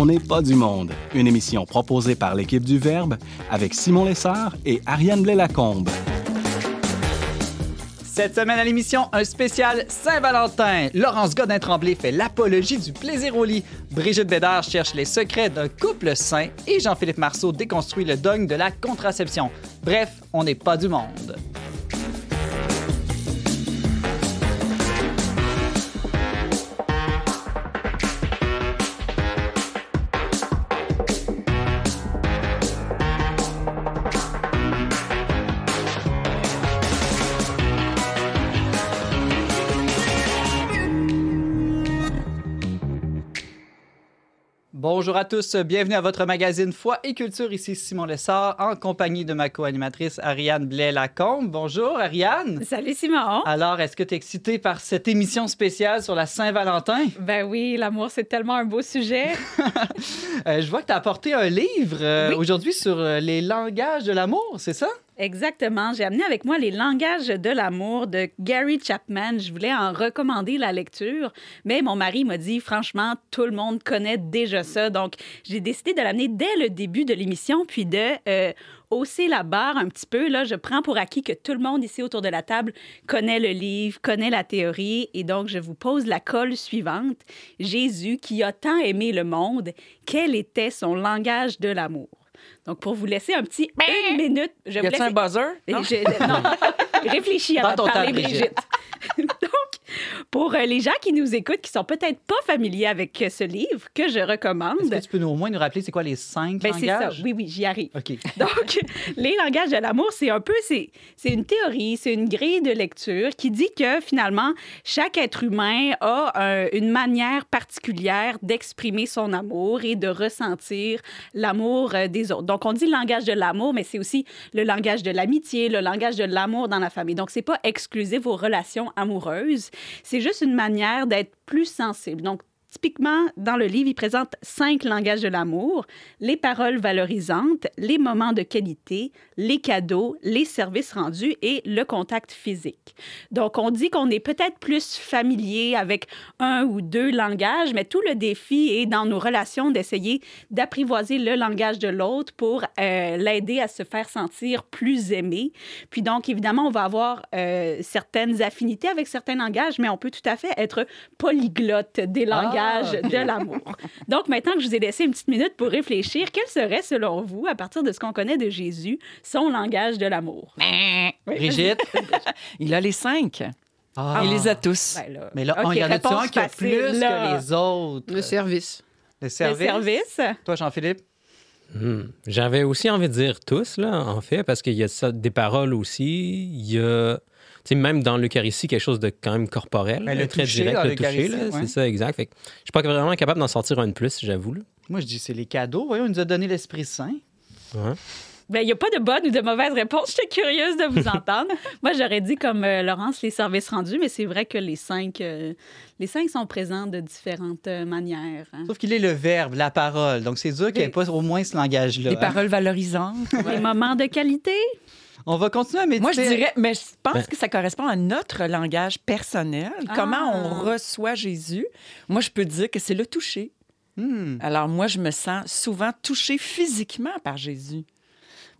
On n'est pas du monde, une émission proposée par l'équipe du Verbe avec Simon Lessard et Ariane Blais-Lacombe. Cette semaine à l'émission, un spécial Saint-Valentin. Laurence Godin-Tremblay fait l'apologie du plaisir au lit. Brigitte Bédard cherche les secrets d'un couple sain. Et Jean-Philippe Marceau déconstruit le dogme de la contraception. Bref, on n'est pas du monde. Bonjour à tous, bienvenue à votre magazine Foi et Culture. Ici Simon Lessard en compagnie de ma co-animatrice Ariane Blais-Lacombe. Bonjour Ariane. Salut Simon. Alors, est-ce que tu es excitée par cette émission spéciale sur la Saint-Valentin? Ben oui, l'amour, c'est tellement un beau sujet. Euh, je vois que tu as apporté un livre euh, aujourd'hui sur euh, les langages de l'amour, c'est ça? Exactement. J'ai amené avec moi Les langages de l'amour de Gary Chapman. Je voulais en recommander la lecture, mais mon mari m'a dit, franchement, tout le monde connaît déjà ça. Donc, j'ai décidé de l'amener dès le début de l'émission, puis de euh, hausser la barre un petit peu. Là, je prends pour acquis que tout le monde ici autour de la table connaît le livre, connaît la théorie, et donc je vous pose la colle suivante. Jésus, qui a tant aimé le monde, quel était son langage de l'amour? Donc, pour vous laisser un petit une minute, je Y vous laisse... un buzzer? Non? Je- non. Réfléchis de ton temps, parler, Brigitte. Brigitte. Pour euh, les gens qui nous écoutent, qui sont peut-être pas familiers avec euh, ce livre, que je recommande, Est-ce que tu peux nous, au moins nous rappeler c'est quoi les cinq ben, c'est ça. langages? Oui, oui, j'y arrive. OK. Donc, les langages de l'amour, c'est un peu, c'est, c'est une théorie, c'est une grille de lecture qui dit que finalement, chaque être humain a un- une manière particulière d'exprimer son amour et de ressentir l'amour euh, des autres. Donc, on dit le langage de l'amour, mais c'est aussi le langage de l'amitié, le langage de l'amour dans la famille. Donc, c'est pas exclusif aux relations amoureuses, c'est juste une manière d'être plus sensible. Donc, Typiquement, dans le livre, il présente cinq langages de l'amour les paroles valorisantes, les moments de qualité, les cadeaux, les services rendus et le contact physique. Donc, on dit qu'on est peut-être plus familier avec un ou deux langages, mais tout le défi est dans nos relations d'essayer d'apprivoiser le langage de l'autre pour euh, l'aider à se faire sentir plus aimé. Puis donc, évidemment, on va avoir euh, certaines affinités avec certains langages, mais on peut tout à fait être polyglotte des langages ok. de l'amour. Donc, maintenant que je vous ai laissé une petite minute pour réfléchir, quel serait, selon vous, à partir de ce qu'on connaît de Jésus, son langage de l'amour? Oui. Brigitte? Il a les cinq. Ah. Il les a tous. Ben là. Mais là, on y en a réponse un qui a plus là. que les autres? Le service. Le Le service. Toi, Jean-Philippe? Hmm. J'avais aussi envie de dire tous, là, en fait, parce qu'il y a ça, des paroles aussi. Il y a, sais, même dans l'Eucharistie, quelque chose de quand même corporel, Ben, le très toucher direct, le toucher, l'Eucharistie, là, ouais. c'est ça, exact. Fait que je suis pas vraiment capable d'en sortir un de plus, j'avoue. Moi, je dis c'est les cadeaux. Voyons, il nous a donné l'Esprit Saint. Ouais. Ben, il n'y a pas de bonne ou de mauvaise réponse. J'étais curieuse de vous entendre. Moi, j'aurais dit, comme euh, Laurence, les services rendus, mais c'est vrai que les cinq, euh, les cinq sont présents de différentes euh, manières. hein. Sauf qu'il est le verbe, la parole. Donc, c'est dur qu'il n'y ait pas au moins ce langage-là. Les hein. paroles valorisantes. Les moments de qualité. On va continuer à méditer. Moi, je dirais, mais je pense Ben- que ça correspond à notre langage personnel. Ah. Comment on reçoit Jésus. Moi, je peux dire que c'est le toucher. Hmm. Alors, moi, je me sens souvent touchée physiquement par Jésus.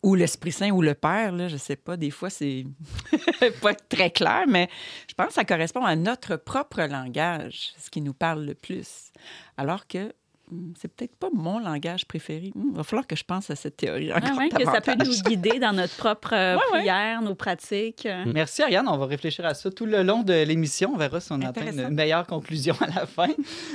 Ou l'Esprit Saint ou le Père, là, je sais pas, des fois, c'est pas très clair, mais je pense que ça correspond à notre propre langage, ce qui nous parle le plus. Alors que c'est peut-être pas mon langage préféré. Il va falloir que je pense à cette théorie Ah encore ouais, que ça peut nous guider dans notre propre euh, Ouais, ouais. prière, nos pratiques. euh. Merci, Ariane. On va réfléchir à ça tout le long de l'émission. On verra si on atteint une meilleure conclusion à la fin.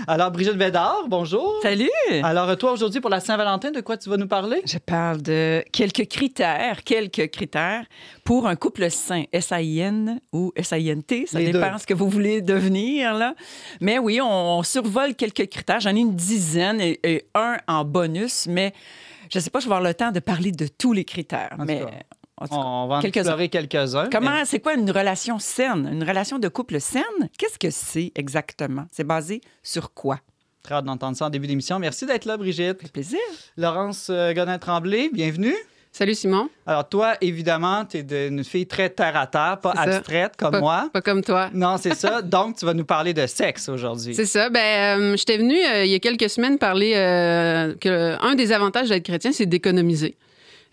Alors, Brigitte Bédard, bonjour. Salut! Alors, toi, aujourd'hui, pour la Saint-Valentin, de quoi tu vas nous parler? Je parle de quelques critères, quelques critères pour un couple sain, S-A-I-N ou S-A-I-N-T, ça Les dépend deux. ce que vous voulez devenir. Là. Mais oui, on, on survole quelques critères. J'en ai une dizaine et, et un en bonus, mais je ne sais pas, je vais avoir le temps de parler de tous les critères. En mais cas, en cas, On va en quelques-uns. explorer quelques-uns. Comment, c'est quoi une relation saine? Une relation de couple saine? Qu'est-ce que c'est exactement? C'est basé sur quoi? Très hâte d'entendre ça en début d'émission. Merci d'être là, Brigitte. Plaisir. Laurence euh, Godin-Tremblay, bienvenue. Salut Simon. Alors, toi, évidemment, tu es une fille très terre-à-terre, pas C'est ça. abstraite comme Pas, moi. pas comme toi. Non, c'est ça. Donc, tu vas nous parler de sexe aujourd'hui. C'est ça. Ben, euh, j'étais venue euh, il y a quelques semaines parler euh, que un des avantages d'être chrétien, c'est d'économiser.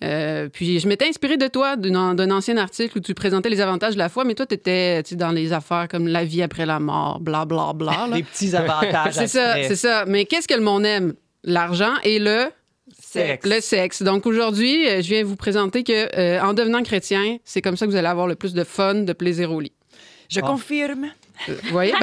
Euh, puis je m'étais inspirée de toi, d'un ancien article où tu présentais les avantages de la foi, mais toi, tu étais dans les affaires comme la vie après la mort, bla bla bla. là. Les petits avantages. C'est ça, c'est ça. Mais qu'est-ce que le monde aime? L'argent et le Sexe. Le sexe. Donc aujourd'hui, euh, je viens vous présenter que euh, en devenant chrétien, c'est comme ça que vous allez avoir le plus de fun, de plaisir au lit. Je Ah. confirme. Vous voyez?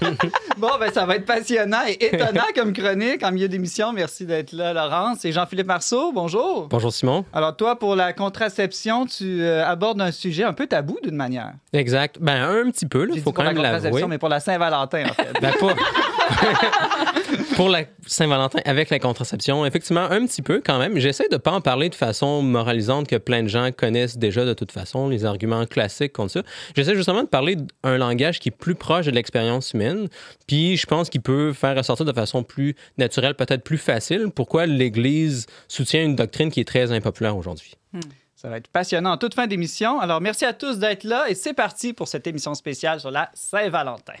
Ben, Bon, ben, ça va être passionnant et étonnant comme chronique en milieu d'émission. Merci d'être là, Laurence. Et Jean-Philippe Marceau, bonjour. Bonjour Simon. Alors, toi, pour la contraception, tu euh, abordes un sujet un peu tabou d'une manière. Exact. Ben, un petit peu, il faut quand même la l'avouer. contraception, mais pour la Saint-Valentin, en fait. Ben, pas. Pour la Saint-Valentin, avec la contraception, effectivement, un petit peu quand même. J'essaie de pas en parler de façon moralisante que plein de gens connaissent déjà de toute façon, les arguments classiques contre ça. J'essaie justement de parler d'un langage qui est plus proche de l'expérience humaine, puis je pense qu'il peut faire ressortir de façon plus naturelle, peut-être plus facile, pourquoi l'Église soutient une doctrine qui est très impopulaire aujourd'hui. Ça va être passionnant en toute fin d'émission. Alors, merci à tous d'être là et c'est parti pour cette émission spéciale sur la Saint-Valentin.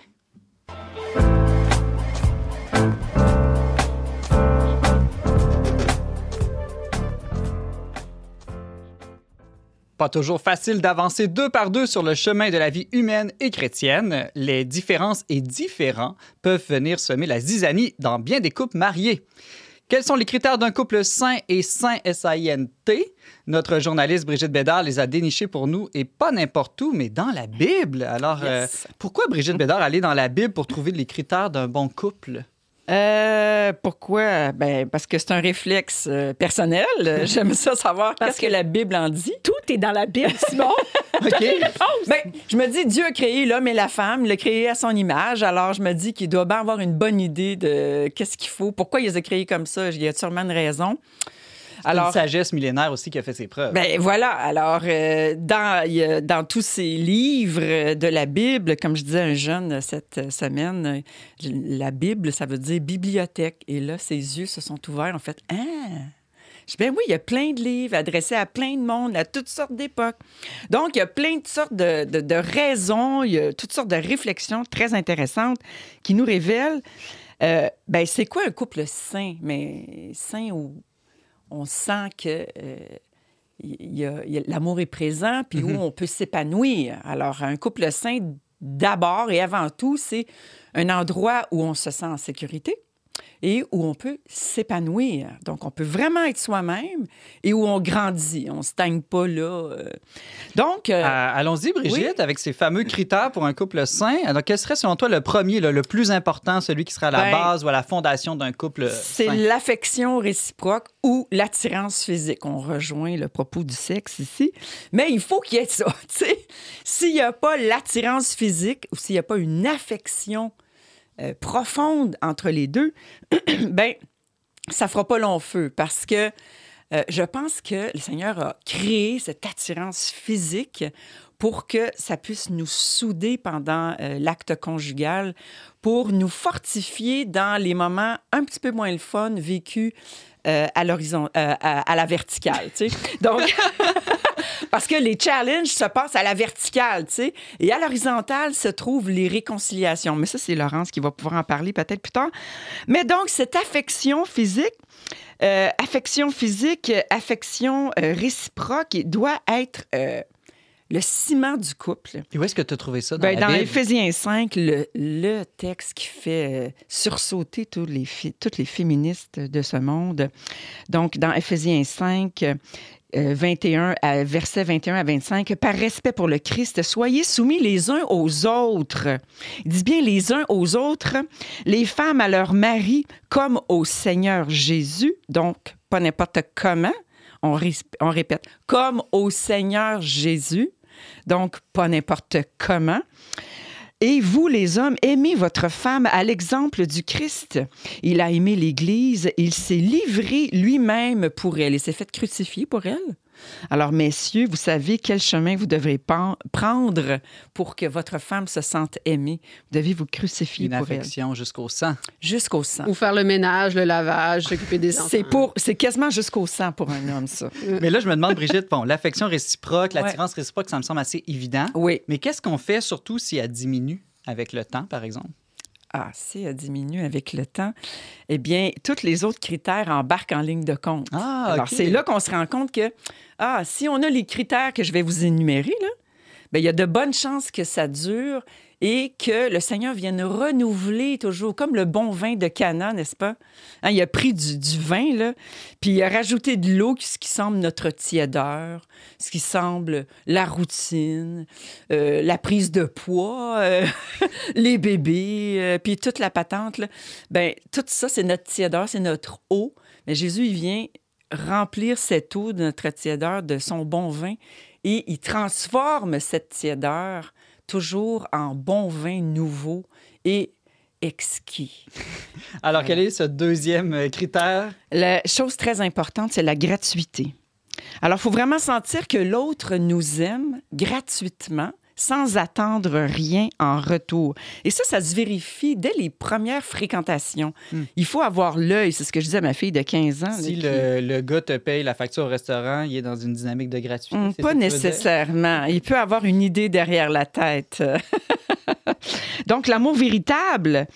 Pas toujours facile d'avancer deux par deux sur le chemin de la vie humaine et chrétienne. Les différences et différents peuvent venir semer la zizanie dans bien des couples mariés. Quels sont les critères d'un couple sain et sain S-A-I-N-T? Notre journaliste Brigitte Bédard les a dénichés pour nous et pas n'importe où, mais dans la Bible. Alors, euh, pourquoi Brigitte Bédard aller dans la Bible pour trouver les critères d'un bon couple? Euh, pourquoi? Ben, parce que c'est un réflexe euh, personnel. Euh, J'aime ça savoir Parce que- la Bible en dit. Tout est dans la Bible, Simon. OK? Ben, je me dis, Dieu a créé l'homme et la femme, il l'a créé à son image. Alors, je me dis qu'il doit bien avoir une bonne idée de qu'est-ce qu'il faut, pourquoi il les a créés comme ça. Il y a sûrement une raison. Alors, une sagesse millénaire aussi qui a fait ses preuves. ben voilà. Alors, euh, dans, dans tous ces livres de la Bible, comme je disais à un jeune cette semaine, euh, la Bible, ça veut dire bibliothèque. Et là, ses yeux se sont ouverts. En fait, ah! Je dis, ben oui, il y a plein de livres adressés à plein de monde, à toutes sortes d'époques. Donc, il y a plein de sortes de, de- de raisons, il y a toutes sortes de réflexions très intéressantes qui nous révèlent, euh, ben c'est quoi un couple sain? Mais sain où on sent que... euh, l'amour est présent, puis où on peut s'épanouir. Alors, un couple sain, d'abord et avant tout, c'est un endroit où on se sent en sécurité et où on peut s'épanouir. Donc, on peut vraiment être soi-même et où on grandit. On ne stagne pas là. euh. Donc, euh, Euh, Allons-y, Brigitte, avec ces fameux critères pour un couple sain. Alors, quel serait, selon toi, le premier, le plus important, celui qui sera à la Ben, base ou à la fondation d'un couple c'est l'affection réciproque ou l'attirance physique. On rejoint le propos du sexe ici. Mais il faut qu'il y ait ça. S'il n'y a pas l'attirance physique ou s'il n'y a pas une affection euh, profonde entre les deux, ben ça fera pas long feu parce que euh, je pense que le Seigneur a créé cette attirance physique pour que ça puisse nous souder pendant euh, l'acte conjugal, pour nous fortifier dans les moments un petit peu moins le fun vécus euh, à l'horizon, euh, à, à la verticale. tu sais. Donc, parce que les challenges se passent à la verticale, tu sais, et à l'horizontale se trouvent les réconciliations. Mais ça, c'est Laurence qui va pouvoir en parler peut-être plus tard. Mais donc, cette affection physique, euh, affection physique, affection réciproque doit être le ciment du couple. Puis où est-ce que tu as trouvé ça dans Ben, la dans? Éphésiens 5, le, le texte qui fait euh, sursauter tous les toutes les féministes de ce monde. Donc, dans Éphésiens 5, euh, 21 à, verset 21 à 25, par respect pour le Christ, soyez soumis les uns aux autres. Il dit bien les uns aux autres, les femmes à leur mari comme au Seigneur Jésus, donc pas n'importe comment. On, répète, comme au Seigneur Jésus, donc pas n'importe comment. Et vous, les hommes, aimez votre femme à l'exemple du Christ. Il a aimé l'Église, il s'est livré lui-même pour elle. Il s'est fait crucifier pour elle. Alors, messieurs, vous savez quel chemin vous devrez prendre pour que votre femme se sente aimée. Vous devez vous crucifier Une pour elle, affection jusqu'au sang. jusqu'au sang. Ou faire le ménage, le lavage, s'occuper des enfants. C'est pour, c'est quasiment jusqu'au sang pour un homme, ça. Mais là, je me demande, Brigitte, bon, l'affection réciproque, Ouais. l'attirance réciproque, ça me semble assez évident. Oui. Mais qu'est-ce qu'on fait surtout si elle diminue avec le temps, par exemple? Ah, si elle diminue avec le temps, eh bien, tous les autres critères embarquent en ligne de compte. Ah, Alors, c'est là qu'on se rend compte que, ah, si on a les critères que je vais vous énumérer, là, ben, il y a de bonnes chances que ça dure et que le Seigneur vienne renouveler toujours, comme le bon vin de Cana, n'est-ce pas? Hein, il a pris du, vin, puis il a rajouté de l'eau, ce qui semble notre tiédeur, ce qui semble la routine, euh, la prise de poids, euh, les bébés, euh, puis toute la patente. Là. Ben, tout ça, c'est notre tiédeur, c'est notre eau. Mais Jésus, il vient remplir cette eau de notre tiédeur, de son bon vin, et il transforme cette tiédeur toujours en bon vin nouveau et exquis. Alors, quel est ce deuxième euh, critère? La chose très importante, c'est la gratuité. Alors, il faut vraiment sentir que l'autre nous aime gratuitement, sans attendre rien en retour. Et ça, ça se vérifie dès les premières fréquentations. Hmm. Il faut avoir l'œil, c'est ce que je disais à ma fille de 15 ans. Si qui- le, le gars te paye la facture au restaurant, il est dans une dynamique de gratuité. C'est Pas nécessairement. Il peut avoir une idée derrière la tête. Donc, l'amour véritable,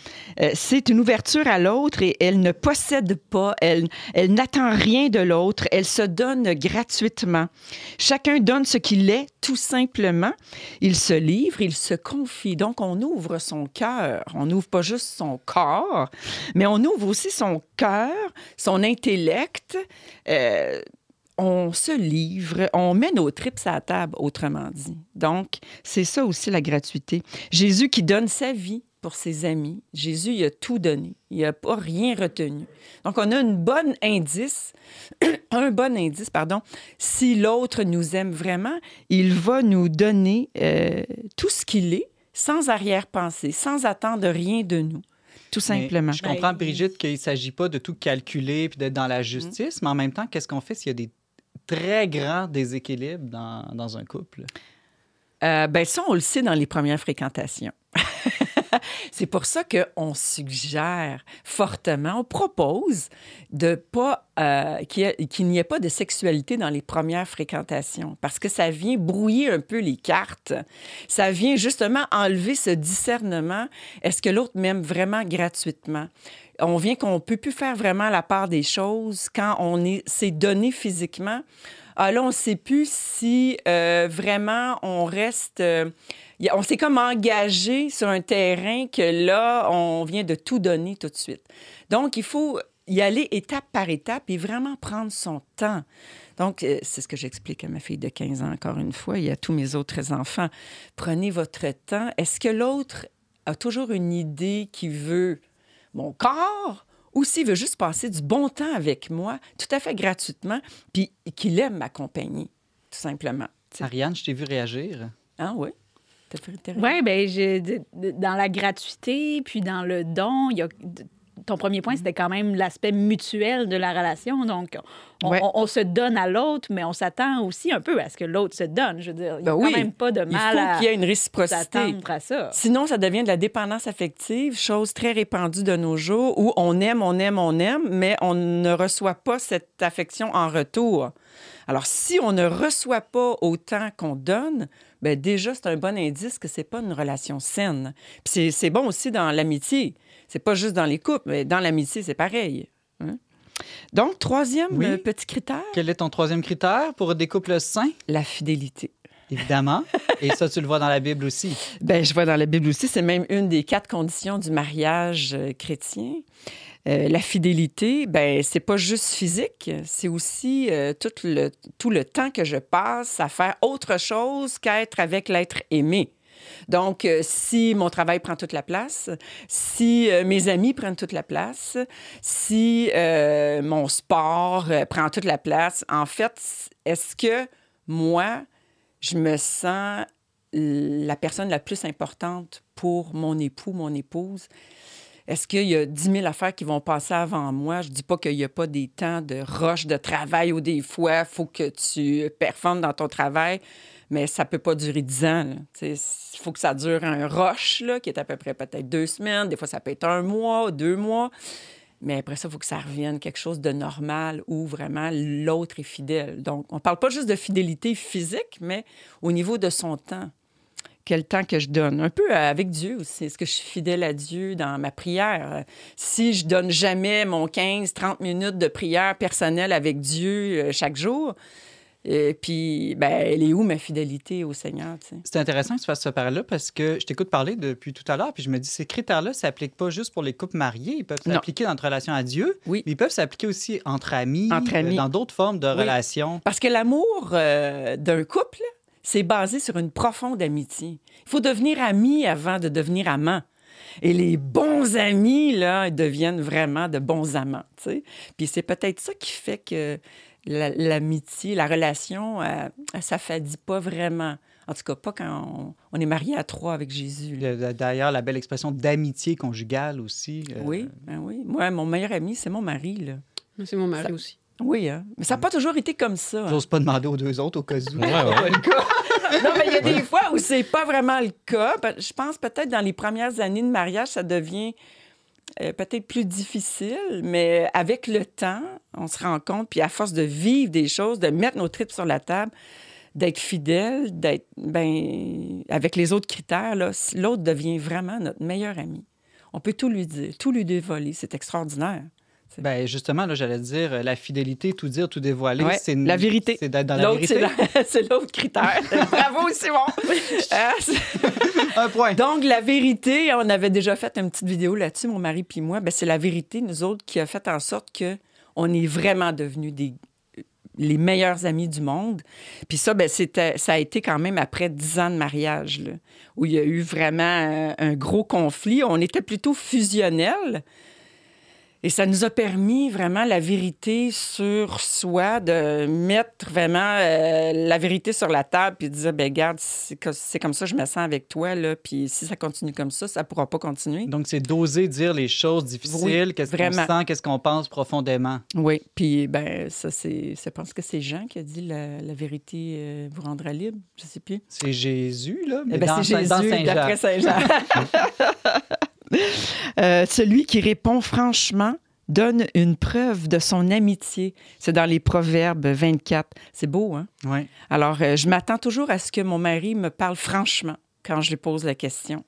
euh, c'est une ouverture à l'autre et elle ne possède pas, elle, elle n'attend rien de l'autre, elle se donne gratuitement. Chacun donne ce qu'il est, tout simplement. Il se livre, il se confie. Donc, on ouvre son cœur. On n'ouvre pas juste son corps, mais on ouvre aussi son cœur, son intellect. euh, on se livre, on met nos tripes à la table, autrement dit. Donc, c'est ça aussi la gratuité. Jésus qui donne sa vie pour ses amis. Jésus, il a tout donné. Il n'a pas rien retenu. Donc, on a une bonne indice, un bon indice, pardon. Si l'autre nous aime vraiment, il va nous donner euh, tout ce qu'il est, sans arrière-pensée, sans attendre rien de nous, tout Mais simplement. Je comprends, Brigitte, qu'il ne s'agit pas de tout calculer puis d'être dans la justice, mais en même temps, qu'est-ce qu'on fait s'il y a des très grands déséquilibres dans, dans un couple? Euh, ben ça, on le sait dans les premières fréquentations. C'est pour ça qu'on suggère fortement, on propose de pas euh, qu'il n'y ait pas de sexualité dans les premières fréquentations, parce que ça vient brouiller un peu les cartes. Ça vient justement enlever ce discernement. Est-ce que l'autre m'aime vraiment gratuitement? On vient qu'on peut plus faire vraiment la part des choses quand on est, s'est donné physiquement. Ah, là, on ne sait plus si euh, vraiment on reste. euh, on s'est comme engagé sur un terrain que là, on vient de tout donner tout de suite. Donc, il faut y aller étape par étape et vraiment prendre son temps. Donc, euh, c'est ce que j'explique à ma fille de 15 ans encore une fois et à tous mes autres enfants. Prenez votre temps. Est-ce que l'autre a toujours une idée qui veut mon corps ou s'il veut juste passer du bon temps avec moi, tout à fait gratuitement, puis qu'il aime m'accompagner, tout simplement. Ariane, je t'ai vu réagir. Ah oui? Oui, bien, dans la gratuité, puis dans le don, il y a. Ton premier point, c'était quand même l'aspect mutuel de la relation. Donc, on, Ouais. on- on se donne à l'autre, mais on s'attend aussi un peu à ce que l'autre se donne. Je veux dire, il n'y a Ben oui. quand même pas de Il mal faut à qu'il y ait une réciprocité. à ça. Sinon, ça devient de la dépendance affective, chose très répandue de nos jours, où on aime, on aime, on aime, mais on ne reçoit pas cette affection en retour. Alors, si on ne reçoit pas autant qu'on donne, ben déjà, c'est un bon indice que c'est pas une relation saine. Puis c'est- c'est bon aussi dans l'amitié. C'est pas juste dans les couples, mais dans l'amitié, c'est pareil. hein. Donc, troisième Oui. euh, petit critère, Quel est ton troisième critère pour des couples sains? la fidélité. Évidemment. Et ça, tu le vois dans la Bible aussi. Ben, je vois dans la Bible aussi, c'est même une des quatre conditions du mariage euh, chrétien. Euh, la fidélité, ben, c'est pas juste physique, c'est aussi euh, tout, le, tout le temps que je passe à faire autre chose qu'être avec l'être aimé. Donc, euh, si mon travail prend toute la place, si mes amis prennent toute la place, si mon sport prend toute la place, en fait, est-ce que moi, je me sens la personne la plus importante pour mon époux, mon épouse? Est-ce qu'il y a 10 000 affaires qui vont passer avant moi? Je dis pas qu'il n'y a pas des temps de rush de travail ou des fois, il faut que tu performes dans ton travail, mais ça peut pas durer 10 ans. Il faut que ça dure un là, qui est à peu près peut-être deux semaines. Des fois, ça peut être un mois, deux mois. Mais après ça, il faut que ça revienne quelque chose de normal où vraiment l'autre est fidèle. Donc, on ne parle pas juste de fidélité physique, mais au niveau de son temps. Quel temps que je donne. Un peu euh, avec Dieu aussi. Est-ce que je suis fidèle à Dieu dans ma prière? Euh, Si je donne jamais mon 15-30 minutes de prière personnelle avec Dieu euh, chaque jour, et puis, ben, elle est où ma fidélité au Seigneur? C'est intéressant que tu fasses ce parallèle parce que je t'écoute parler depuis tout à l'heure, puis je me dis ces critères-là ne s'appliquent pas juste pour les couples mariés, ils peuvent s'appliquer dans notre relation à Dieu, Oui. mais ils peuvent s'appliquer aussi entre amis, Entre euh, amis. dans d'autres formes de Oui. relations. Parce que l'amour euh, d'un couple, c'est basé sur une profonde amitié. Il faut devenir ami avant de devenir amant. Et les bons amis, là, ils deviennent vraiment de bons amants. tu sais. Puis c'est peut-être ça qui fait que la- l'amitié, la relation, euh, elle s'affadit pas vraiment. En tout cas, pas quand on, on est marié à trois avec Jésus. D'ailleurs, la belle expression d'amitié conjugale aussi. euh, Oui, ben oui. Moi, mon meilleur ami, c'est mon mari. Là. C'est mon mari Ça- aussi. Oui, hein? mais ça n'a pas toujours été comme ça. hein. J'ose pas demander aux deux autres au cas où. Ouais, ouais. Non, mais il y a des fois où c'est pas vraiment le cas. Je pense peut-être dans les premières années de mariage, ça devient euh, peut-être plus difficile, mais avec le temps, on se rend compte, puis à force de vivre des choses, de mettre nos tripes sur la table, d'être fidèle, d'être ben avec les autres critères, l'autre devient vraiment notre meilleur ami. On peut tout lui dire, tout lui dévoiler. C'est extraordinaire. Ben justement, là, j'allais dire, euh, la fidélité, tout dire, tout dévoiler, Ouais, c'est la vérité. C'est d'être dans la vérité. c'est l'autre critère. Bravo, Simon! C'est- Un point. Donc, la vérité, on avait déjà fait une petite vidéo là-dessus, mon mari puis moi. Ben, c'est la vérité, nous autres, qui a fait en sorte que on est vraiment devenus des les meilleurs amis du monde. Puis ça, ben, c'était, ça a été quand même après dix ans de mariage, là, où il y a eu vraiment un, un gros conflit. On était plutôt fusionnels. Et ça nous a permis vraiment la vérité sur soi, de mettre vraiment euh, la vérité sur la table, puis de dire, ben garde, c'est co- c'est comme ça que je me sens avec toi, là, puis si ça continue comme ça, ça pourra pas continuer. Donc, c'est d'oser dire les choses difficiles, Oui, qu'est-ce qu'on sent, qu'est-ce qu'on pense profondément. Oui, puis ben ça, c'est, je pense que c'est Jean qui a dit la, la vérité euh, vous rendra libre, je sais plus. C'est Jésus, là, mais Eh ben, dans, c'est Saint- dans Jésus, Saint-Jean. Euh, celui qui répond franchement donne une preuve de son amitié. C'est dans les Proverbes 24. C'est beau, hein? Ouais. Alors, euh, je m'attends toujours à ce que mon mari me parle franchement quand je lui pose la question.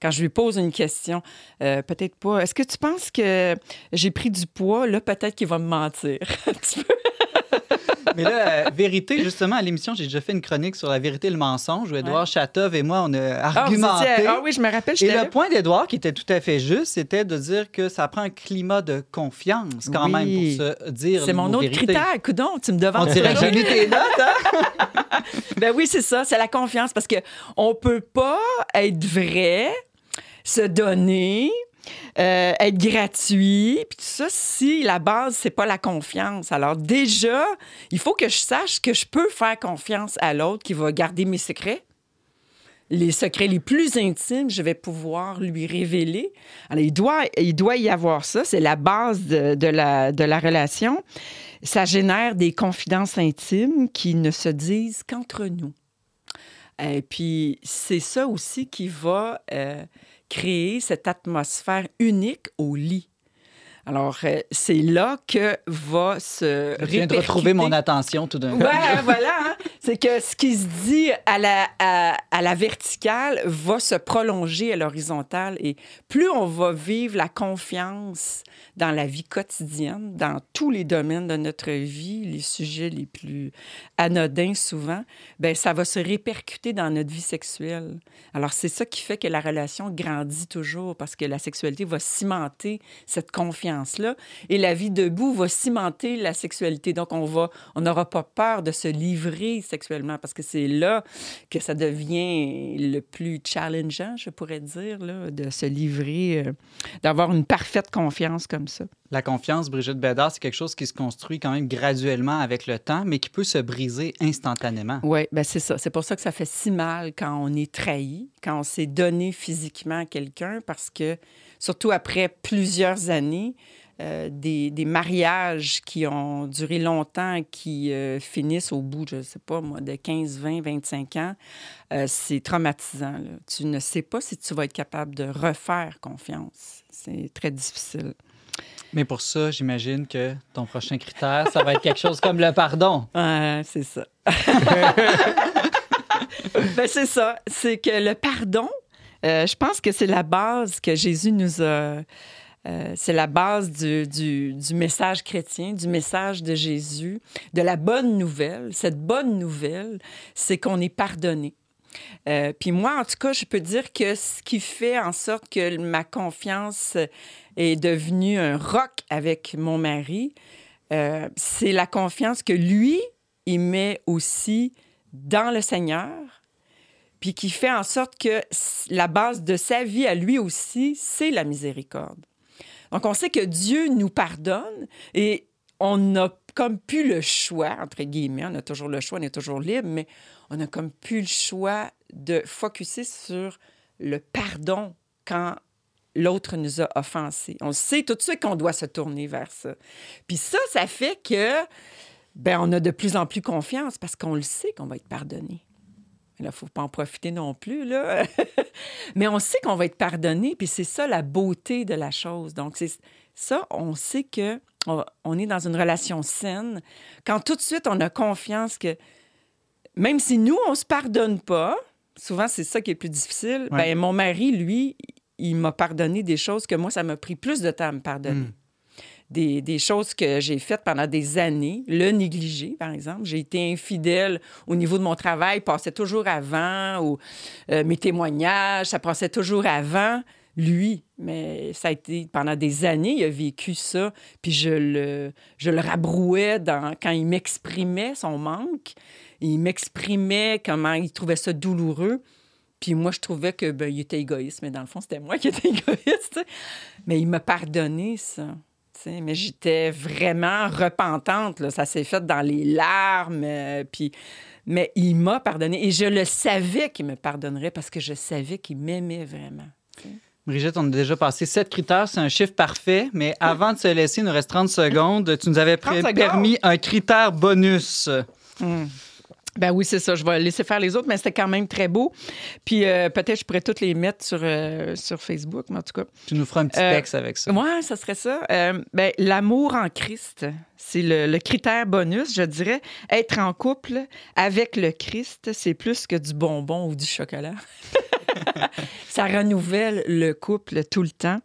Quand je lui pose une question, euh, peut-être pas. Est-ce que tu penses que j'ai pris du poids? Là, peut-être qu'il va me mentir. un petit peu. Mais là, euh, vérité, justement, à l'émission, j'ai déjà fait une chronique sur la vérité et le mensonge où Édouard Chatov et moi, on a Ah, argumenté. étiez- ah oui, je me rappelle, Et le point d'Édouard, qui était tout à fait juste, c'était de dire que ça prend un climat de confiance quand Oui. même pour se dire C'est mon autre vérités. critère. Coudon, tu me On devances. dirait que j'ai lu tes notes, hein? Ben oui, c'est ça, c'est la confiance parce que on peut pas être vrai, se donner, euh, être gratuit, puis tout ça si la base c'est pas la confiance. Alors déjà, il faut que je sache que je peux faire confiance à l'autre qui va garder mes secrets. Les secrets les plus intimes, je vais pouvoir lui révéler. Alors, il doit, il doit y avoir ça. C'est la base de, la, de la relation. Ça génère des confidences intimes qui ne se disent qu'entre nous. Et puis, c'est ça aussi qui va euh, créer cette atmosphère unique au lit. Alors, euh, c'est là que va se Je viens de retrouver mon attention tout d'un coup. Ouais, voilà. hein. C'est que ce qui se dit à la, à, à la verticale va se prolonger à l'horizontale. Et plus on va vivre la confiance dans la vie quotidienne, dans tous les domaines de notre vie, les sujets les plus anodins souvent, ben ça va se répercuter dans notre vie sexuelle. Alors, c'est ça qui fait que la relation grandit toujours parce que la sexualité va cimenter cette et la vie debout va cimenter la sexualité. Donc, on va, on n'aura pas peur de se livrer sexuellement parce que c'est là que ça devient le plus challengeant, je pourrais dire, là, de se livrer, euh, d'avoir une parfaite confiance comme ça. La confiance, Brigitte Bédard, c'est quelque chose qui se construit quand même graduellement avec le temps, mais qui peut se briser instantanément. Oui, ben c'est ça. C'est pour ça que ça fait si mal quand on est trahi, quand on s'est donné physiquement à quelqu'un, parce que surtout après plusieurs années, euh, des, des mariages qui ont duré longtemps, qui euh, finissent au bout, je ne sais pas moi, de 15, 20, 25 ans, euh, c'est traumatisant. là. Tu ne sais pas si tu vas être capable de refaire confiance. C'est très difficile. Mais pour ça, j'imagine que ton prochain critère, ça va être quelque chose comme le pardon. Ouais, c'est ça. ben, c'est ça. C'est que le pardon, euh, je pense que c'est la base que Jésus nous a. euh, c'est la base du, du- du message chrétien, du message de Jésus, de la bonne nouvelle. Cette bonne nouvelle, c'est qu'on est pardonné. Euh, Puis moi, en tout cas, je peux dire que ce qui fait en sorte que ma confiance est devenue un roc avec mon mari, c'est la confiance que lui, il met aussi dans le Seigneur, puis qui fait en sorte que la base de sa vie à lui aussi, c'est la miséricorde. Donc, on sait que Dieu nous pardonne et on n'a comme plus le choix, entre guillemets, on a toujours le choix, on est toujours libre, mais on a comme plus le choix de focuser sur le pardon quand l'autre nous a offensés. On sait tout de suite qu'on doit se tourner vers ça. Puis ça, ça fait que ben on a de plus en plus confiance parce qu'on le sait qu'on va être pardonné. Il ne faut pas en profiter non plus, là. Mais on sait qu'on va être pardonné, puis c'est ça la beauté de la chose. Donc, c'est ça, on sait que on, on est dans une relation saine quand tout de suite on a confiance que même si nous, on se pardonne pas, souvent c'est ça qui est le plus difficile, Ouais. ben, mon mari, lui, il m'a pardonné des choses que moi, ça m'a pris plus de temps à me pardonner Mm. Des, choses que j'ai faites pendant des années, le négliger, par exemple. J'ai été infidèle au niveau de mon travail, passait toujours avant, ou euh, mes témoignages, ça passait toujours avant lui. Mais ça a été pendant des années, il a vécu ça, puis je le, je le rabrouais quand il m'exprimait son manque. Il m'exprimait comment il trouvait ça douloureux. Puis moi, je trouvais que ben, il était égoïste, mais dans le fond, c'était moi qui étais égoïste. Mais il m'a pardonné ça. Mais j'étais vraiment repentante. là. Ça s'est fait dans les larmes. euh, puis... Mais il m'a pardonné. Et je le savais qu'il me pardonnerait parce que je savais qu'il m'aimait vraiment. Brigitte, on a déjà passé sept critères. C'est un chiffre parfait. Mais avant de se laisser, il nous reste 30 secondes. Tu nous avais 30 pré- secondes? permis un critère bonus. Ben oui, c'est ça. Je vais laisser faire les autres, mais c'était quand même très beau. Puis euh, peut-être je pourrais toutes les mettre sur, euh, sur Facebook, mais en tout cas. Tu nous feras un petit Euh, texte avec ça. Ouais, ça serait ça. Euh, ben, l'amour en Christ, c'est le, le critère bonus, je dirais. Être en couple avec le Christ, c'est plus que du bonbon ou du chocolat. ça renouvelle le couple tout le temps.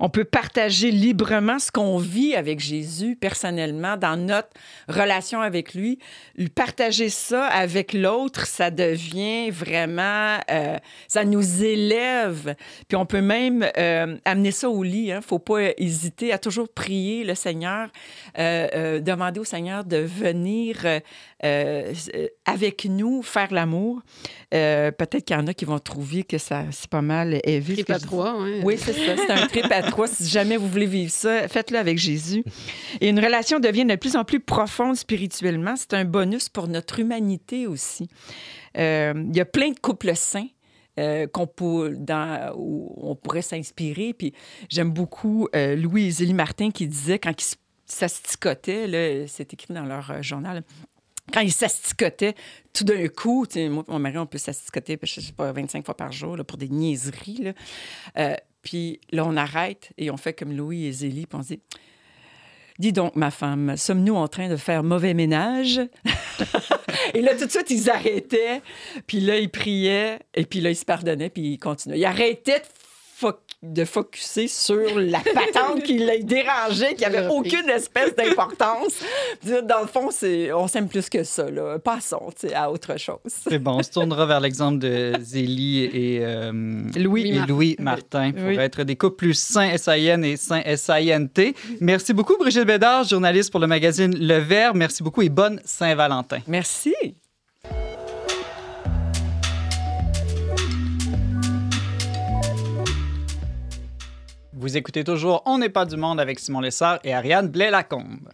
On peut partager librement ce qu'on vit avec Jésus personnellement dans notre relation avec lui. Partager ça avec l'autre, ça devient vraiment, euh, ça nous élève. Puis on peut même euh, amener ça au lit. Il ne faut pas hésiter à toujours prier le Seigneur, euh, demander au Seigneur de venir avec nous faire l'amour. Peut-être qu'il y en a qui vont trouver que ça c'est pas mal heavy. Trip à trois. Oui, c'est ça. C'est un trip à trois. Si jamais vous voulez vivre ça, faites-le avec Jésus. Et une relation devient de plus en plus profonde spirituellement. C'est un bonus pour notre humanité aussi. Euh, Il y a plein de couples sains. euh, qu'on peut, dans, où on pourrait s'inspirer. Puis j'aime beaucoup euh, Louis et Zélie Martin qui disait quand ils s- s'asticotaient, là, c'est écrit dans leur euh, journal, quand ils s'asticotaient, tout d'un coup, moi mon mari, on peut s'asticoter, je sais pas, 25 fois par jour pour des niaiseries. Euh, puis là, on arrête et on fait comme Louis et Zélie, puis on se dit Dis donc, ma femme, sommes-nous en train de faire mauvais ménage? et là, tout de suite, ils arrêtaient, puis là, ils priaient, et puis là, ils se pardonnaient, puis ils continuaient. Ils arrêtaient de, de focuser sur la patente qui les dérangeait, qui avait aucune espèce d'importance. Dans le fond, c'est, on s'aime plus que ça. Là. Passons à autre chose. C'est bon, on se tournera vers l'exemple de Zélie et, euh, Louis. et Louis Martin pour Oui. être des couples plus sains SAIN et sains SAINT. Merci beaucoup, Brigitte Bédard, journaliste pour le magazine Le Verbe. Merci beaucoup et bonne Saint-Valentin. Merci. Vous écoutez toujours On n'est pas du monde avec Simon Lessard et Ariane Blais-Lacombe.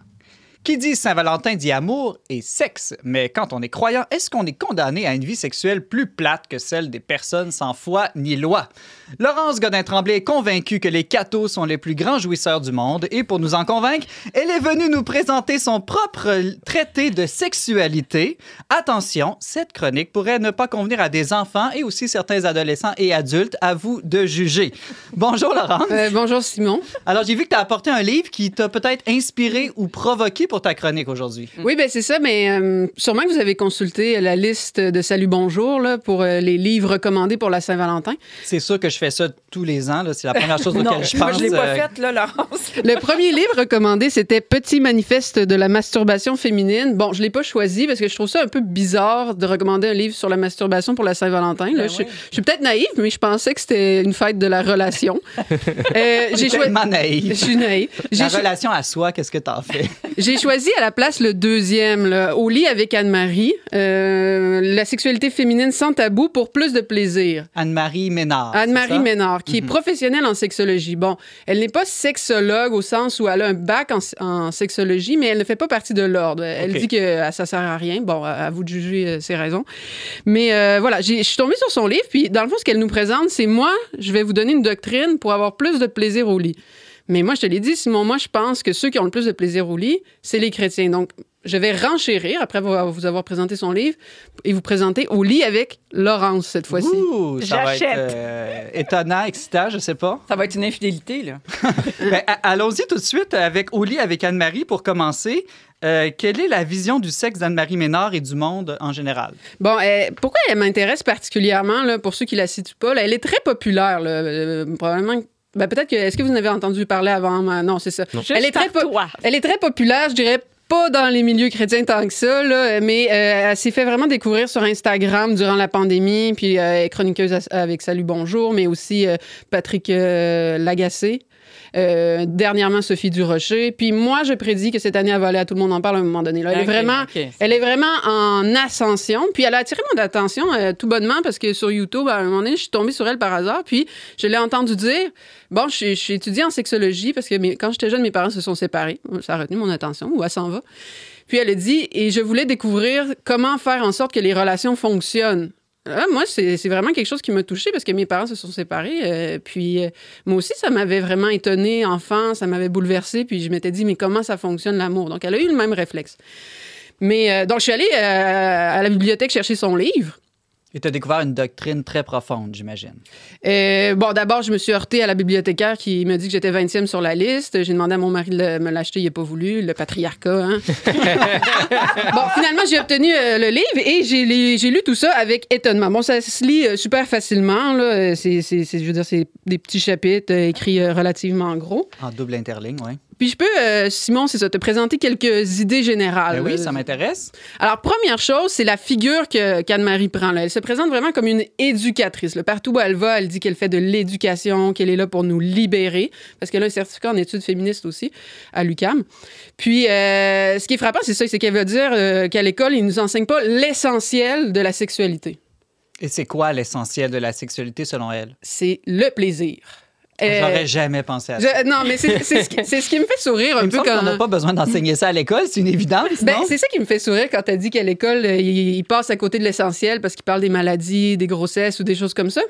Qui dit Saint-Valentin dit amour et sexe. Mais quand on est croyant, est-ce qu'on est condamné à une vie sexuelle plus plate que celle des personnes sans foi ni loi? Laurence Godin-Tremblay est convaincue que les cathos sont les plus grands jouisseurs du monde et pour nous en convaincre, elle est venue nous présenter son propre traité de sexualité. Attention, cette chronique pourrait ne pas convenir à des enfants et aussi certains adolescents et adultes. À vous de juger. Bonjour Laurence. Euh, bonjour Simon. Alors j'ai vu que tu as apporté un livre qui t'a peut-être inspiré ou provoqué pour ta chronique aujourd'hui. Oui, ben c'est ça, mais euh, sûrement que vous avez consulté la liste de Salut Bonjour là, pour euh, les livres recommandés pour la Saint-Valentin. C'est sûr que je fais ça tous les ans. là. C'est la première chose auquel je pense. Moi, je l'ai pas euh, faite, là, Laurence. Le premier livre recommandé, c'était Petit manifeste de la masturbation féminine. Bon, je l'ai pas choisi parce que je trouve ça un peu bizarre de recommander un livre sur la masturbation pour la Saint-Valentin. Ben je, oui. je suis peut-être naïve, mais je pensais que c'était une fête de la relation. Euh, J'ai choisi. tellement Je suis naïve. J'ai La relation à soi, qu'est-ce que t'en fais? J'ai choisi à la place le deuxième, là, au lit avec Anne-Marie, euh, la sexualité féminine sans tabou pour plus de plaisir. Anne-Marie Ménard. Anne-Marie? Ménard, qui est Mhm. professionnelle en sexologie. Bon, elle n'est pas sexologue au sens où elle a un bac en, en sexologie, mais elle ne fait pas partie de l'ordre. Elle dit que euh, ça sert à rien. Bon, à, vous de juger euh, ses raisons. Mais euh, voilà, je suis tombée sur son livre, puis dans le fond, ce qu'elle nous présente, c'est moi, je vais vous donner une doctrine pour avoir plus de plaisir au lit. Mais moi, je te l'ai dit, Simon, moi, je pense que ceux qui ont le plus de plaisir au lit, c'est les chrétiens. Donc, je vais renchérir après vous avoir présenté son livre et vous présenter au lit avec Laurence cette fois-ci. Ouh, ça va être J'achète. euh, étonnant, excitant, je sais pas. Ça va être une infidélité, là. Ben, Allons-y tout de suite avec Au lit avec Anne-Marie pour commencer. Euh, quelle est la vision du sexe d'Anne-Marie Ménard et du monde en général? Bon, euh, pourquoi elle m'intéresse particulièrement, là, pour ceux qui la situent pas? là, elle est très populaire, là, euh, probablement. Ben, peut-être que. Est-ce que vous en avez entendu parler avant? ma- Non, c'est ça. Juste Elle est très toi. Elle est très populaire, je dirais pas dans les milieux chrétiens tant que ça, là, mais euh, elle s'est fait vraiment découvrir sur Instagram durant la pandémie, puis euh, elle est chroniqueuse avec Salut Bonjour, mais aussi euh, Patrick euh, Lagacé. Euh, dernièrement, Sophie Durocher. Puis moi, je prédis que cette année, elle va aller à Tout le monde en parle à un moment donné. Là. Elle, est vraiment, elle est vraiment en ascension. Puis elle a attiré mon attention euh, tout bonnement parce que sur YouTube, à un moment donné, je suis tombée sur elle par hasard. Puis je l'ai entendu dire Bon, je, suis- je suis étudiée en sexologie parce que mes- quand j'étais jeune, mes parents se sont séparés. Ça a retenu mon attention, où elle s'en va. Puis elle a dit Et je voulais découvrir comment faire en sorte que les relations fonctionnent. Là, moi, c'est c'est vraiment quelque chose qui m'a touchée parce que mes parents se sont séparés. euh, puis euh, moi aussi, ça m'avait vraiment étonnée, enfant, ça m'avait bouleversée. Puis je m'étais dit, mais comment ça fonctionne l'amour? Donc, elle a eu le même réflexe. Mais euh, donc, je suis allée euh, à la bibliothèque chercher son livre. Et tu as découvert une doctrine très profonde, j'imagine. Euh, bon, d'abord, je me suis heurtée à la bibliothécaire qui me dit que j'étais 20e sur la liste. J'ai demandé à mon mari de me l'acheter, il n'a pas voulu. Le patriarcat, hein? bon, finalement, j'ai obtenu euh, le livre et j'ai lu tout ça avec étonnement. Bon, ça se lit euh, super facilement. Là. C'est, c'est- c'est- je veux dire, c'est des petits chapitres écrits relativement gros. En double interligne, oui. Puis je peux, euh, Simon, c'est ça, te présenter quelques idées générales. Ben oui, ça m'intéresse. alors, première chose, c'est la figure que qu'Anne-Marie prend. Là. Elle se présente vraiment comme une éducatrice. là. Partout où elle va, elle dit qu'elle fait de l'éducation, qu'elle est là pour nous libérer, parce qu'elle a un certificat en études féministes aussi à l'UCAM. Puis, euh, ce qui est frappant, c'est ça, c'est qu'elle veut dire euh, qu'à l'école, ils nous enseignent pas l'essentiel de la sexualité. Et c'est quoi l'essentiel de la sexualité selon elle? C'est le plaisir. Euh, J'aurais jamais pensé à ça. je- non, mais c'est c'est ce, ce qui me fait sourire un peu quand... qu'on n'a pas besoin d'enseigner ça à l'école, c'est une évidence, Ben, c'est ça qui me fait sourire quand t'as dit qu'à l'école, euh, il, il passe à côté de l'essentiel parce qu'il parle des maladies, des grossesses ou des choses comme ça.